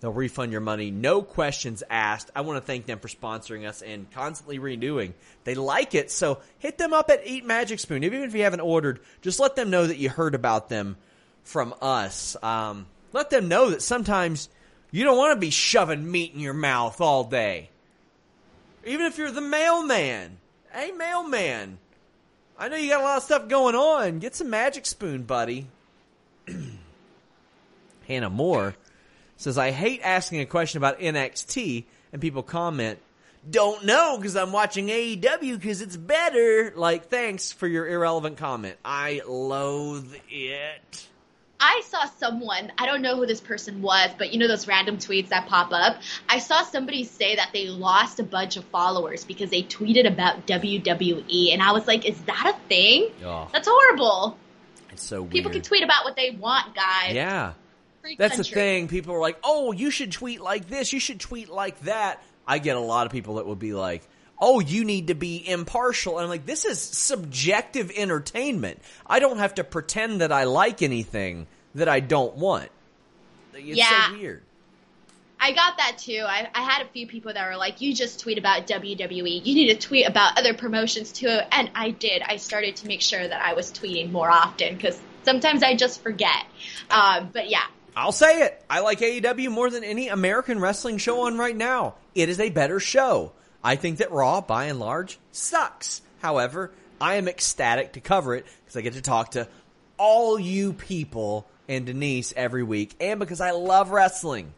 They'll refund your money, no questions asked. I want to thank them for sponsoring us and constantly renewing. They like it, so hit them up at Eat Magic Spoon. Even if you haven't ordered, just let them know that you heard about them from us. Um, let them know that sometimes you don't want to be shoving meat in your mouth all day. Even if you're the mailman. Hey, mailman. I know you got a lot of stuff going on. Get some Magic Spoon, buddy. Hannah Moore says, I hate asking a question about NXT and people comment, don't know because I'm watching AEW because it's better. Like, thanks for your irrelevant comment. I loathe it. I saw someone, I don't know who this person was, but you know those random tweets that pop up? I saw somebody say that they lost a bunch of followers because they tweeted about WWE. And I was like, is that a thing? Oh. That's horrible. It's so weird. People can tweet about what they want, guys. Yeah. That's country. the thing. People are like, "Oh, you should tweet like this. You should tweet like that." I get a lot of people that would be like, "Oh, you need to be impartial." And I'm like, "This is subjective entertainment. I don't have to pretend that I like anything that I don't want." It's yeah. so weird. I got that too. I, I, had a few people that were like, "You just tweet about WWE. You need to tweet about other promotions too." And I did. I started to make sure that I was tweeting more often because sometimes I just forget. Uh, but yeah, I'll say it. I like AEW more than any American wrestling show on right now. It is a better show. I think that Raw, by and large, sucks. However, I am ecstatic to cover it because I get to talk to all you people and Denise every week, and because I love wrestling.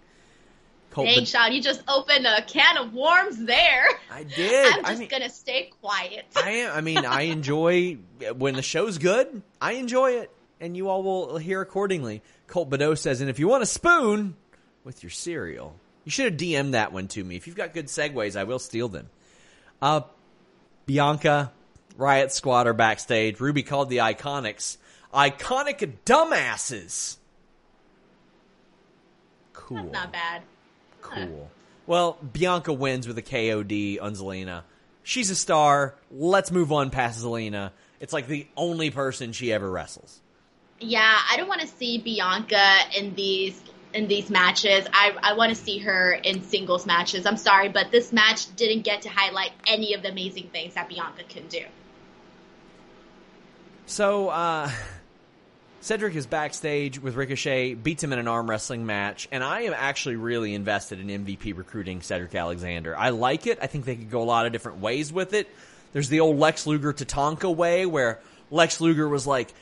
Colt, Dang, Sean, you just opened a can of worms there. I did. I'm just I mean, gonna stay quiet. I am. I mean, I enjoy when the show's good. I enjoy it, and you all will hear accordingly. Colt Badeau says, and if you want a spoon with your cereal, you should have DM'd that one to me. If you've got good segues, I will steal them. Uh, Bianca, Riot Squad are backstage. Ruby called the Iconics iconic dumbasses. Cool. That's not bad. Cool. Well, Bianca wins with a KOD on Zelina. She's a star. Let's move on past Zelina. It's like the only person she ever wrestles yeah, I don't want to see Bianca in these in these matches. I, I want to see her in singles matches. I'm sorry, but this match didn't get to highlight any of the amazing things that Bianca can do. So, uh, Cedric is backstage with Ricochet, beats him in an arm wrestling match, and I am actually really invested in MVP recruiting Cedric Alexander. I like it. I think they could go a lot of different ways with it. There's the old Lex Luger Tatanka way where Lex Luger was like,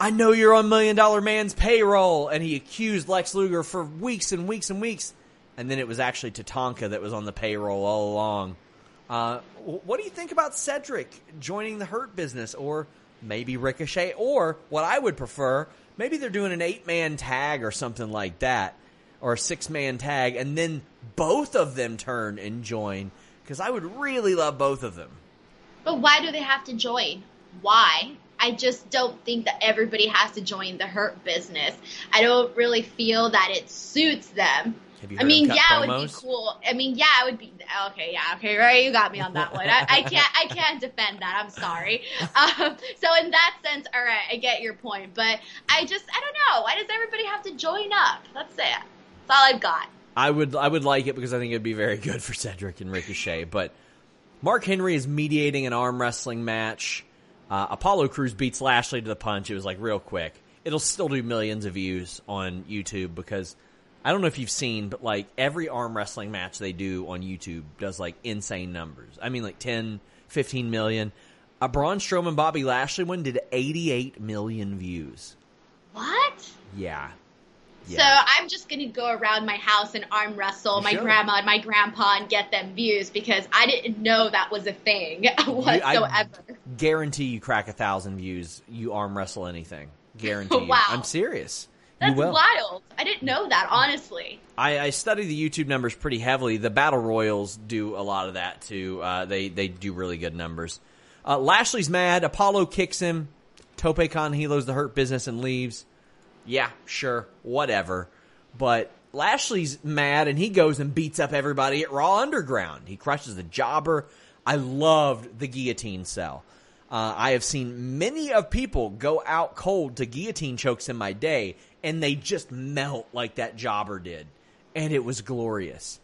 I know you're on Million Dollar Man's payroll. And he accused Lex Luger for weeks and weeks and weeks. And then it was actually Tatanka that was on the payroll all along. Uh, what do you think about Cedric joining the Hurt business or maybe Ricochet? Or what I would prefer, maybe they're doing an eight man tag or something like that. Or a six man tag. And then both of them turn and join. Because I would really love both of them. But why do they have to join? Why? I just don't think that everybody has to join the hurt business. I don't really feel that it suits them. Have you I mean, yeah, it would be cool. I mean, yeah, it would be okay. Yeah, okay, right. You got me on that one. I, I can't, I can't defend that. I'm sorry. Um, so in that sense, all right, I get your point. But I just, I don't know. Why does everybody have to join up? That's it. That's all I've got. I would I would like it because I think it'd be very good for Cedric and Ricochet. But Mark Henry is mediating an arm wrestling match. Uh, Apollo Crews beats Lashley to the punch. It was like real quick. It'll still do millions of views on YouTube because I don't know if you've seen, but like every arm wrestling match they do on YouTube does like insane numbers. I mean, like 10, 15 million. A Braun Strowman Bobby Lashley one did 88 million views. What? Yeah. So I'm just gonna go around my house and arm wrestle You my grandma and my grandpa and get them views because I didn't know that was a thing I whatsoever. guarantee you crack a thousand views. You arm wrestle anything. Guarantee you. Wow. I'm serious. That's wild. I didn't know that honestly. I, I study the YouTube numbers pretty heavily. The battle royals do a lot of that too. Uh, they they do really good numbers. Uh, Lashley's mad. Apollo kicks him. Tope Con hilos the hurt business and leaves. Yeah, sure, whatever. But Lashley's mad and he goes and beats up everybody at Raw Underground. He crushes the jobber. I loved the guillotine cell. Uh, I have seen many of people go out cold to guillotine chokes in my day, and they just melt like that jobber did, and it was glorious.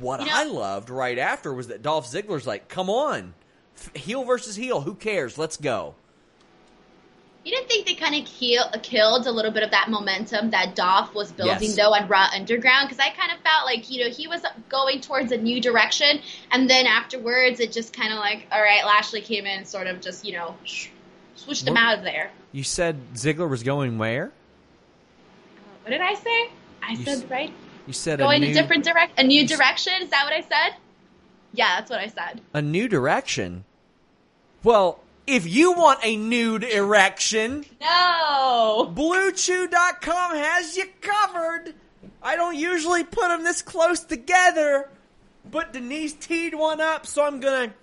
What You know- I loved right after was that Dolph Ziggler's like, "Come on, F- heel versus heel, who cares? Let's go." You didn't think they kind of heal, killed a little bit of that momentum that Dolph was building Yes. though on Raw Underground? Because I kind of felt like you know he was going towards a new direction, and then afterwards it just kind of like, all right, Lashley came in, and sort of just you know sh- swooshed him out of there. You said Ziggler was going where? Uh, what did I say? I You said s- right. You said Going a a different direct, a new direction. Is that what I said? Yeah, that's what I said. a new direction. Well, if you want a nude erection, No. BlueChew.com has you covered. I don't usually put them this close together, but Denise teed one up, so I'm gonna.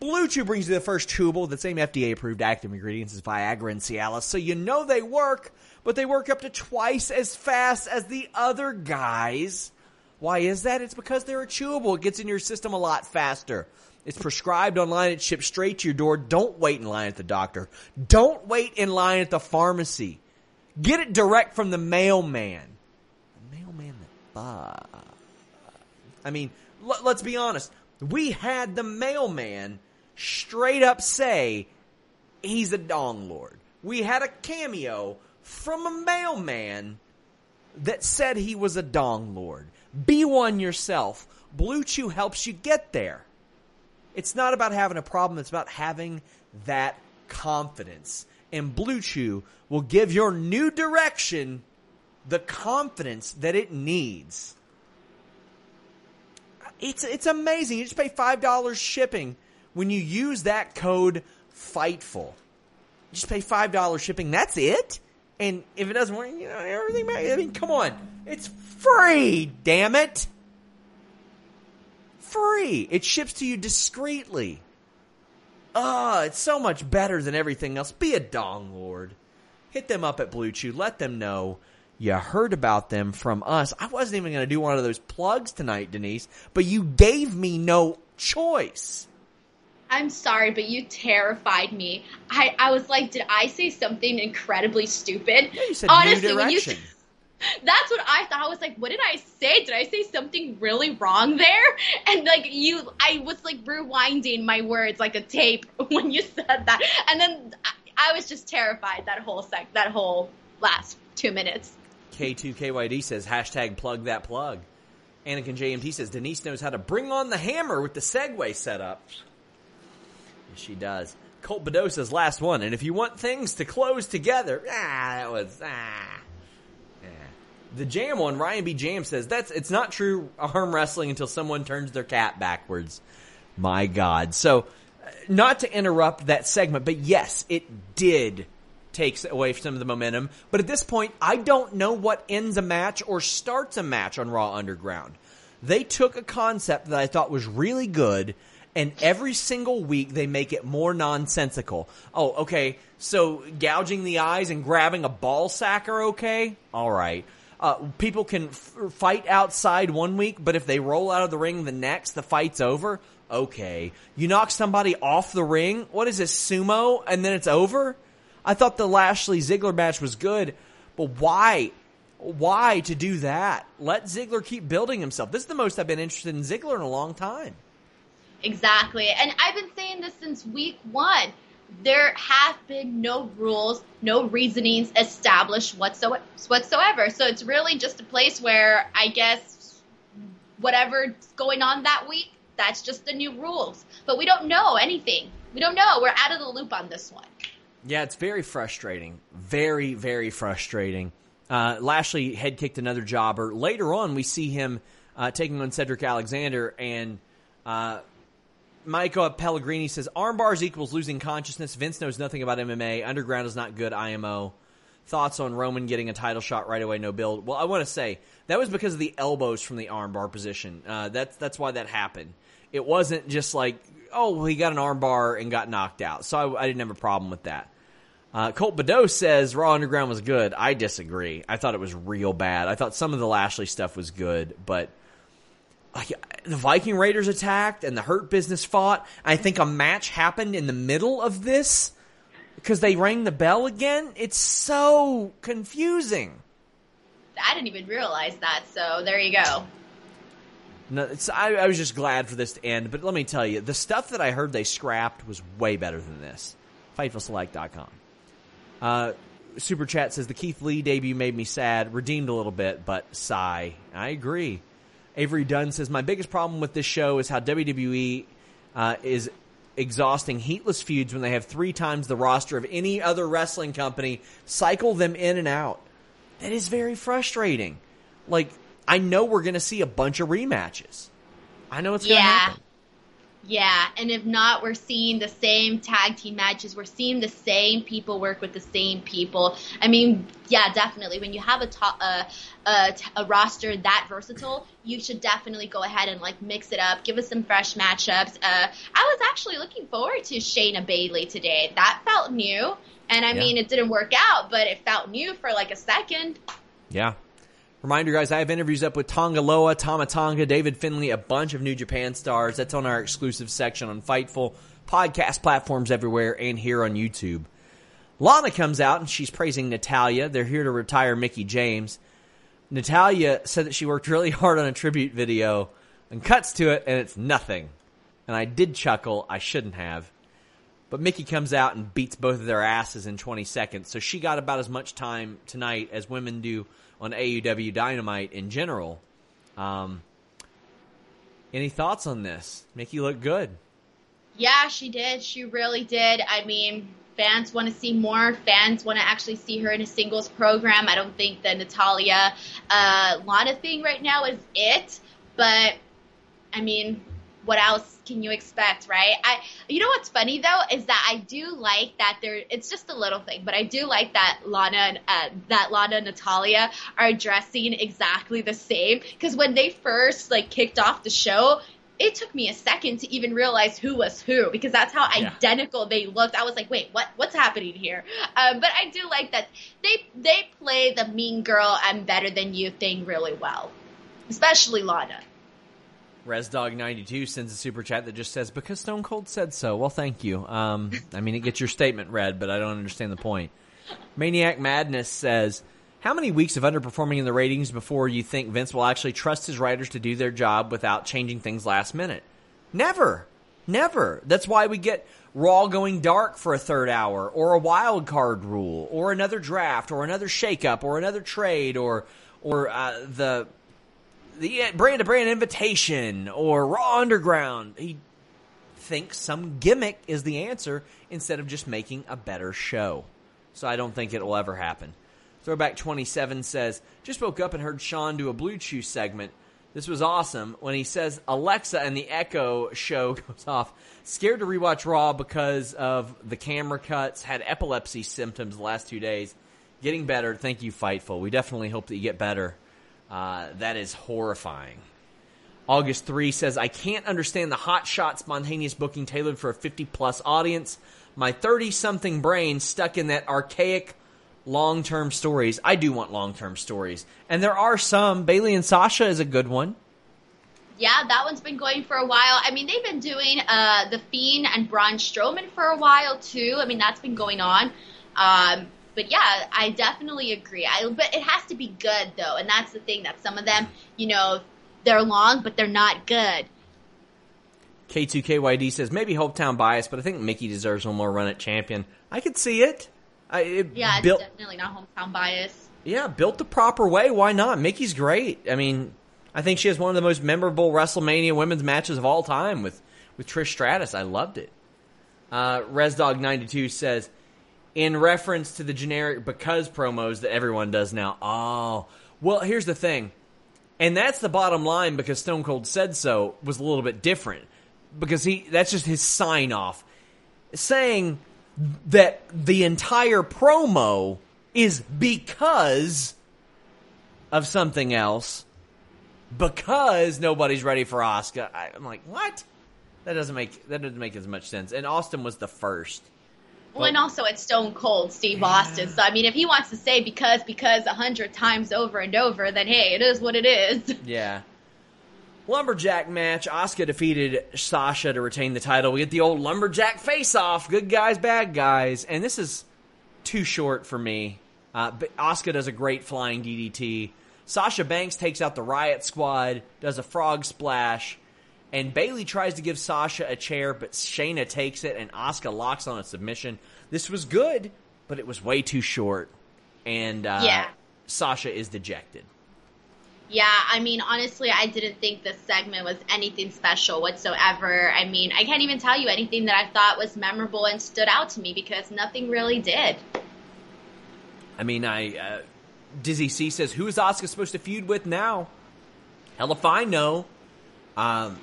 Blue Chew brings you the first chewable with the same FDA-approved active ingredients as Viagra and Cialis, so you know they work, but they work up to twice as fast as the other guys. Why is that? It's because they're a chewable. It gets in your system a lot faster. It's prescribed online. It's shipped straight to your door. Don't wait in line at the doctor. Don't wait in line at the pharmacy. Get it direct from the mailman. The mailman that fuck. I mean, l- let's be honest. We had the mailman straight up say he's a dong lord. We had a cameo from a mailman that said he was a dong lord. Be one yourself. Blue Chew helps you get there. It's not about having a problem, it's about having that confidence. And Blue Chew will give your new direction the confidence that it needs. It's it's amazing. You just pay five dollars shipping when you use that code Fightful. You just pay five dollars shipping. That's it. And if it doesn't work, you know everything. I mean, come on, it's free. Damn it, free. It ships to you discreetly. Oh, it's so much better than everything else. Be a dong lord. Hit them up at Blue Chew. Let them know you heard about them from us. I wasn't even going to do one of those plugs tonight, Denise, but you gave me no choice. I'm sorry, but you terrified me. I, I was like, did I say something incredibly stupid? Yeah, you said Honestly, new when you direction. that's what I thought. I was like, what did I say? Did I say something really wrong there? And like you, I was like rewinding my words like a tape when you said that, and then I, was just terrified that whole sec, that whole last two minutes. K2KYD says hashtag plug that plug. Anakin JMT says Denise knows how to bring on the hammer with the segue setup. She does. Colt Bedeau says last one, and if you want things to close together, ah, that was ah. The Jam one, Ryan B. Jam says that's it's not true arm wrestling until someone turns their cat backwards. My God. So, uh, not to interrupt that segment, but yes, it did takes away some of the momentum. But at this point, I don't know what ends a match or starts a match on Raw Underground. They took a concept that I thought was really good, and every single week they make it more nonsensical. Oh, okay, so gouging the eyes and grabbing a ball sack are okay? Alright. Uh, people can f- fight outside one week, but if they roll out of the ring the next, the fight's over. Okay, you knock somebody off the ring. What is this sumo, and then it's over? I thought the Lashley Ziggler match was good, but why? Why to do that? Let Ziggler keep building himself. This is the most I've been interested in Ziggler in a long time. Exactly. And I've been saying this since week one. There have been no rules, no reasonings established whatsoever. So it's really just a place where I guess whatever's going on that week, that's just the new rules. But we don't know anything. We don't know. We're out of the loop on this one. Yeah, it's very frustrating. Very, very frustrating. Uh, Lashley head kicked another jobber. Later on, we see him uh, taking on Cedric Alexander, and uh, Michael Pellegrini says arm bars equals losing consciousness. Vince knows nothing about MMA. Underground is not good. IMO. Thoughts on Roman getting a title shot right away? No build. Well, I want to say that was because of the elbows from the armbar position. Uh, that's that's why that happened. It wasn't just like oh he got an armbar and got knocked out. So I, I didn't have a problem with that. Uh, Colt Badeau says Raw Underground was good. I disagree. I thought it was real bad. I thought some of the Lashley stuff was good, but the Viking Raiders attacked and the Hurt Business fought. I think a match happened in the middle of this because they rang the bell again. It's so confusing. I didn't even realize that. So there you go. No, I, I was just glad for this to end. But let me tell you, the stuff that I heard they scrapped was way better than this. FightfulSelect.com. Uh, Super Chat says the Keith Lee debut made me sad, redeemed a little bit, but sigh. I agree. Avery Dunn says my biggest problem with this show is how WWE uh, is exhausting heatless feuds when they have three times the roster of any other wrestling company. Cycle them in and out. That is very frustrating. Like I know we're going to see a bunch of rematches. I know it's going to yeah. happen. Yeah, and if not, we're seeing the same tag team matches. We're seeing the same people work with the same people. I mean, yeah, definitely. When you have a, to- a, a, a roster that versatile, you should definitely go ahead and like mix it up. Give us some fresh matchups. Uh, I was actually looking forward to Shayna Bayley today. That felt new, and I Yeah. mean, it didn't work out, but it felt new for like a second. Yeah. Reminder, guys, I have interviews up with Tonga Loa, Tama Tonga, David Finlay, a bunch of New Japan stars. That's on our exclusive section on Fightful, podcast platforms everywhere, and here on YouTube. Lana comes out and she's praising Natalya. They're here to retire Mickie James. Natalya said that she worked really hard on a tribute video and cuts to it, and it's nothing. And I did chuckle. I shouldn't have. But Mickie comes out and beats both of their asses in 20 seconds. So she got about as much time tonight as women do on AEW Dynamite in general. Um, any thoughts on this? Mickie looked good. Yeah, she did. She really did. I mean, fans want to see more. Fans want to actually see her in a singles program. I don't think the Natalya uh, Lana thing right now is it, but I mean, what else can you expect, right? I, you know what's funny though is that I do like that there. It's just a little thing, but I do like that Lana and uh, that Lana and Natalya are dressing exactly the same. Because when they first like kicked off the show, it took me a second to even realize who was who because that's how Yeah. identical they looked. I was like, wait, what? What's happening here? Um, but I do like that they they play the mean girl I'm better than you thing really well, especially Lana. ResDog92 sends a super chat that just says, because Stone Cold said so. Well, thank you. Um, I mean, it gets your statement read, but I don't understand the point. Maniac Madness says, how many weeks of underperforming in the ratings before you think Vince will actually trust his writers to do their job without changing things last minute? Never. Never. That's why we get Raw going dark for a third hour, or a wild card rule, or another draft, or another shakeup, or another trade, or or uh, the the uh, brand to brand invitation or Raw Underground. He thinks some gimmick is the answer instead of just making a better show. So I don't think it will ever happen. Throwback 27 says, Just woke up and heard Sean do a Blue Chew segment. This was awesome. When he says Alexa and the Echo show goes off, scared to rewatch Raw because of the camera cuts, had epilepsy symptoms the last two days. Getting better. Thank you, Fightful. We definitely hope that you get better. Uh, that is horrifying. August 3 says, I can't understand the hot shot spontaneous booking tailored for a 50 plus audience. My 30 something brain stuck in that archaic long term stories. I do want long term stories, and there are some. Bayley and Sasha is a good one. Yeah, that one's been going for a while. I mean, they've been doing uh, the Fiend and Braun Strowman for a while too. I mean, that's been going on. Um, but yeah, I definitely agree. I, but it has to be good though, and that's the thing that some of them, you know, they're long, but they're not good. K2KYD says maybe Hopetown bias, but I think Mickie deserves one more run at champion. I could see it. I, it yeah, built, definitely not hometown bias. Yeah, built the proper way. Why not? Mickie's great. I mean, I think she has one of the most memorable WrestleMania women's matches of all time with with Trish Stratus. I loved it. Uh, ResDog92 says, in reference to the generic because promos that everyone does now. Oh, well, here's the thing. And that's the bottom line because Stone Cold said so was a little bit different because he that's just his sign off saying that the entire promo is because of something else because nobody's ready for Asuka. I'm like, what? That doesn't make that doesn't make as much sense. And Austin was the first. Well, and also it's Stone Cold Steve Austin. So I mean, if he wants to say because because a hundred times over and over, then hey, it is what it is. Yeah. Lumberjack match. Asuka defeated Sasha to retain the title. We get the old lumberjack face off. Good guys, bad guys. And this is too short for me. Uh, but Asuka does a great flying DDT. Sasha Banks takes out the Riot Squad, does a frog splash, and Bayley tries to give Sasha a chair, but Shayna takes it, and Asuka locks on a submission. This was good, but it was way too short, and uh, yeah. Sasha is dejected. Yeah, I mean, honestly, I didn't think this segment was anything special whatsoever. I mean, I can't even tell you anything that I thought was memorable and stood out to me because nothing really did. I mean, I uh, Dizzy C says, "Who is Asuka supposed to feud with now?" Hell if I know. Um,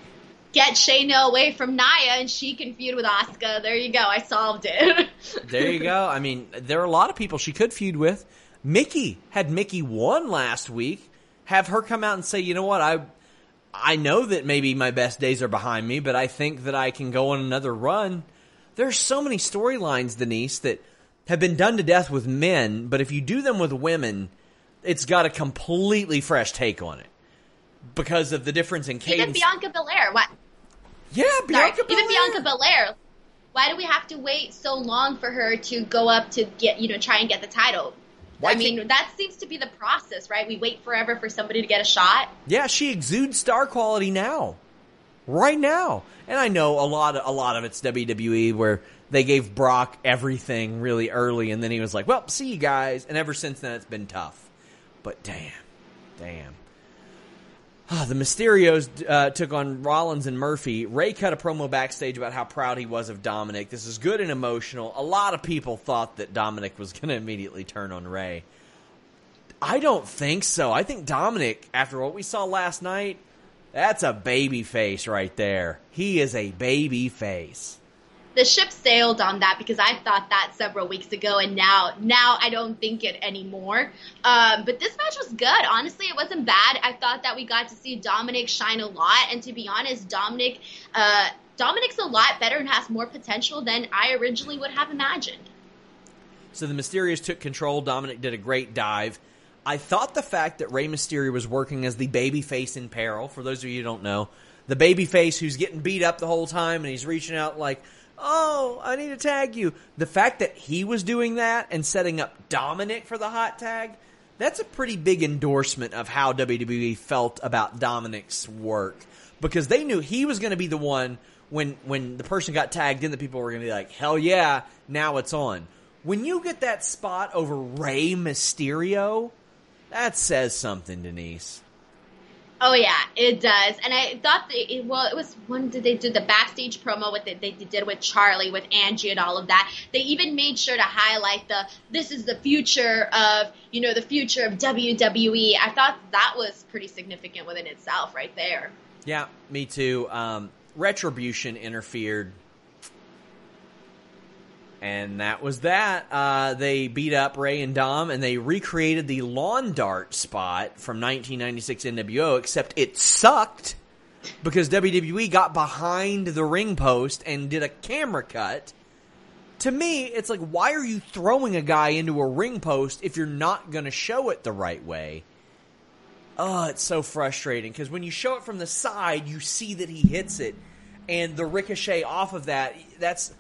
Get Shayna away from Nia and she can feud with Asuka. There you go. I solved it. there you go. I mean, there are a lot of people she could feud with. Mickie had Mickie won last week. Have her come out and say, "You know what? I I know that maybe my best days are behind me, but I think that I can go on another run." There's so many storylines, Denise, that have been done to death with men, but if you do them with women, it's got a completely fresh take on it because of the difference in cadence. Even Bianca Belair, what? Yeah, Bianca Sorry, Belair. Even Bianca Belair. Why do we have to wait so long for her to go up to get, you know, try and get the title? Why I mean, can't- that seems to be the process, right? We wait forever for somebody to get a shot. Yeah, she exudes star quality now, right now. And I know a lot of a lot of it's WWE where they gave Brock everything really early, and then he was like, "Well, see you guys," and ever since then it's been tough. But damn, damn. Ah, the Mysterios uh, took on Rollins and Murphy. Rey cut a promo backstage about how proud he was of Dominic. This is good and emotional. A lot of people thought that Dominic was going to immediately turn on Rey. I don't think so. I think Dominic, after what we saw last night, that's a baby face right there. He is a baby face. The ship sailed on that because I thought that several weeks ago, and now now I don't think it anymore. Um, but this match was good. Honestly, it wasn't bad. I thought that we got to see Dominic shine a lot, and to be honest, Dominic uh, Dominic's a lot better and has more potential than I originally would have imagined. So the Mysterios took control. Dominic did a great dive. I thought the fact that Rey Mysterio was working as the baby face in peril, for those of you who don't know, the baby face who's getting beat up the whole time and he's reaching out like, oh, I need to tag you. The fact that he was doing that and setting up Dominic for the hot tag, that's a pretty big endorsement of how WWE felt about Dominic's work. Because they knew he was going to be the one when when the person got tagged in, the people were going to be like, hell yeah, now it's on. When you get that spot over Rey Mysterio, that says something, Denise. Oh yeah, it does. And I thought it, well, it was when did they do the backstage promo with it? They did with Charlie, with Angie, and all of that. They even made sure to highlight the this is the future of you know the future of WWE. I thought that was pretty significant within itself, right there. Yeah, me too. Um, Retribution interfered. And that was that. Uh, they beat up Rey and Dom, and they recreated the lawn dart spot from 1996 NWO, except it sucked because WWE got behind the ring post and did a camera cut to me, it's like, why are you throwing a guy into a ring post if you're not going to show it the right way? Oh, it's so frustrating because when you show it from the side, you see that he hits it, and the ricochet off of that, that's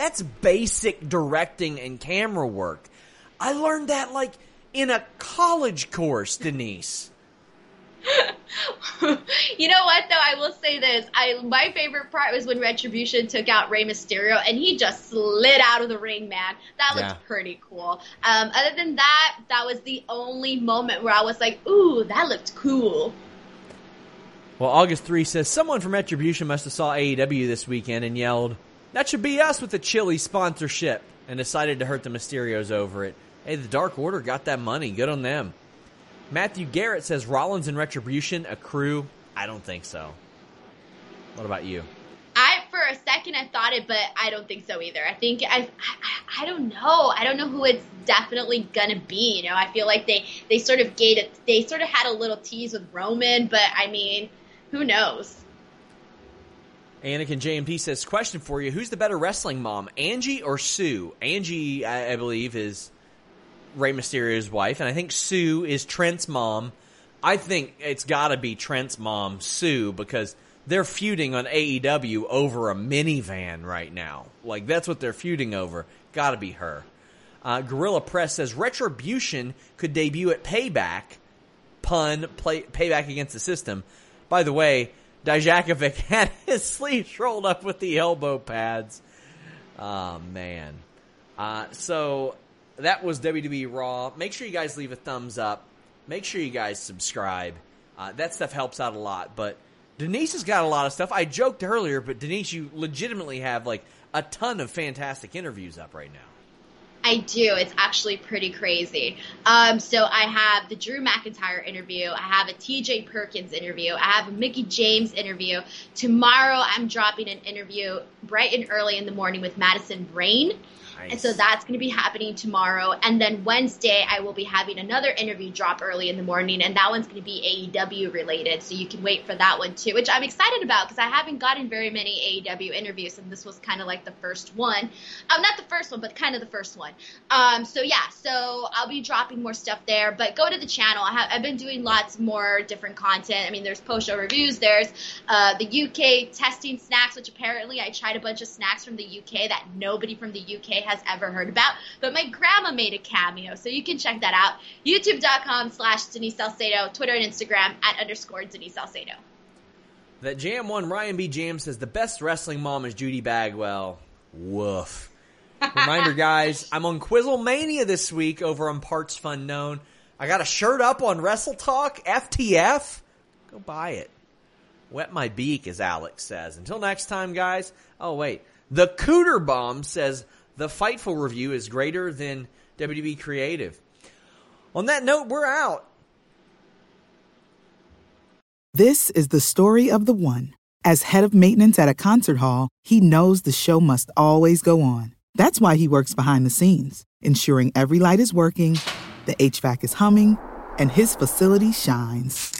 that's basic directing and camera work. I learned that like in a college course, Denise. you know what though? I will say this. I my favorite part was when Retribution took out Rey Mysterio and he just slid out of the ring, man. That looked yeah. pretty cool. Um, other than that, that was the only moment where I was like, "Ooh, that looked cool." Well, August three says someone from Retribution must have saw AEW this weekend and yelled, "That should be us with the Chili sponsorship," and decided to hurt the Mysterios over it. Hey, the Dark Order got that money. Good on them. Matthew Garrett says Rollins and Retribution accrue. I don't think so. What about you? I for a second I thought it, but I don't think so either. I think I, I, I don't know. I don't know who it's definitely gonna be. You know, I feel like they they sort of gave it. They sort of had a little tease with Roman, but I mean, who knows? Anakin JMP says, question for you: Who's the better wrestling mom, Angie or Sue? Angie, I, I believe, is Rey Mysterio's wife, and I think Sue is Trent's mom. I think it's got to be Trent's mom, Sue, because they're feuding on AEW over a minivan right now. Like that's what they're feuding over. Got to be her. Uh, Gorilla Press says Retribution could debut at Payback. Pun play, Payback against the system. By the way, Dijakovic had his sleeves rolled up with the elbow pads. Oh man. Uh, so that was WWE Raw. Make sure you guys leave a thumbs up. Make sure you guys subscribe. Uh, that stuff helps out a lot. But Denise has got a lot of stuff. I joked earlier, but Denise, you legitimately have like a ton of fantastic interviews up right now. I do. It's actually pretty crazy. Um, so I have the Drew McIntyre interview. I have a TJ Perkins interview. I have a Mickie James interview. Tomorrow I'm dropping an interview bright and early in the morning with Madison Rayne. Nice. And so that's going to be happening tomorrow. And then Wednesday, I will be having another interview drop early in the morning, and that one's going to be AEW related. So you can wait for that one too, which I'm excited about because I haven't gotten very many AEW interviews, and this was kind of like the first one. Um, not the first one, but kind of the first one. Um, so yeah, so I'll be dropping more stuff there. But go to the channel. I have, I've been doing lots more different content. I mean, there's post show reviews. There's uh, the UK testing snacks, which apparently I tried a bunch of snacks from the UK that nobody from the UK has ever heard about. But my grandma made a cameo, so you can check that out. YouTube.com slash Denise Salcedo, Twitter and Instagram at underscore Denise Salcedo. That Jam 1 Ryan B. Jam says the best wrestling mom is Judy Bagwell. Woof. Reminder, guys, I'm on Quizzlemania this week over on Partsfunknown. I got a shirt up on Wrestle Talk, FTF. Go buy it. Wet my beak, as Alex says. Until next time, guys. Oh, wait. The Cooter Bomb says, the Fightful review is greater than WWE Creative. On that note, we're out. This is the story of the one. As head of maintenance at a concert hall, he knows the show must always go on. That's why he works behind the scenes, ensuring every light is working, the HVAC is humming, and his facility shines.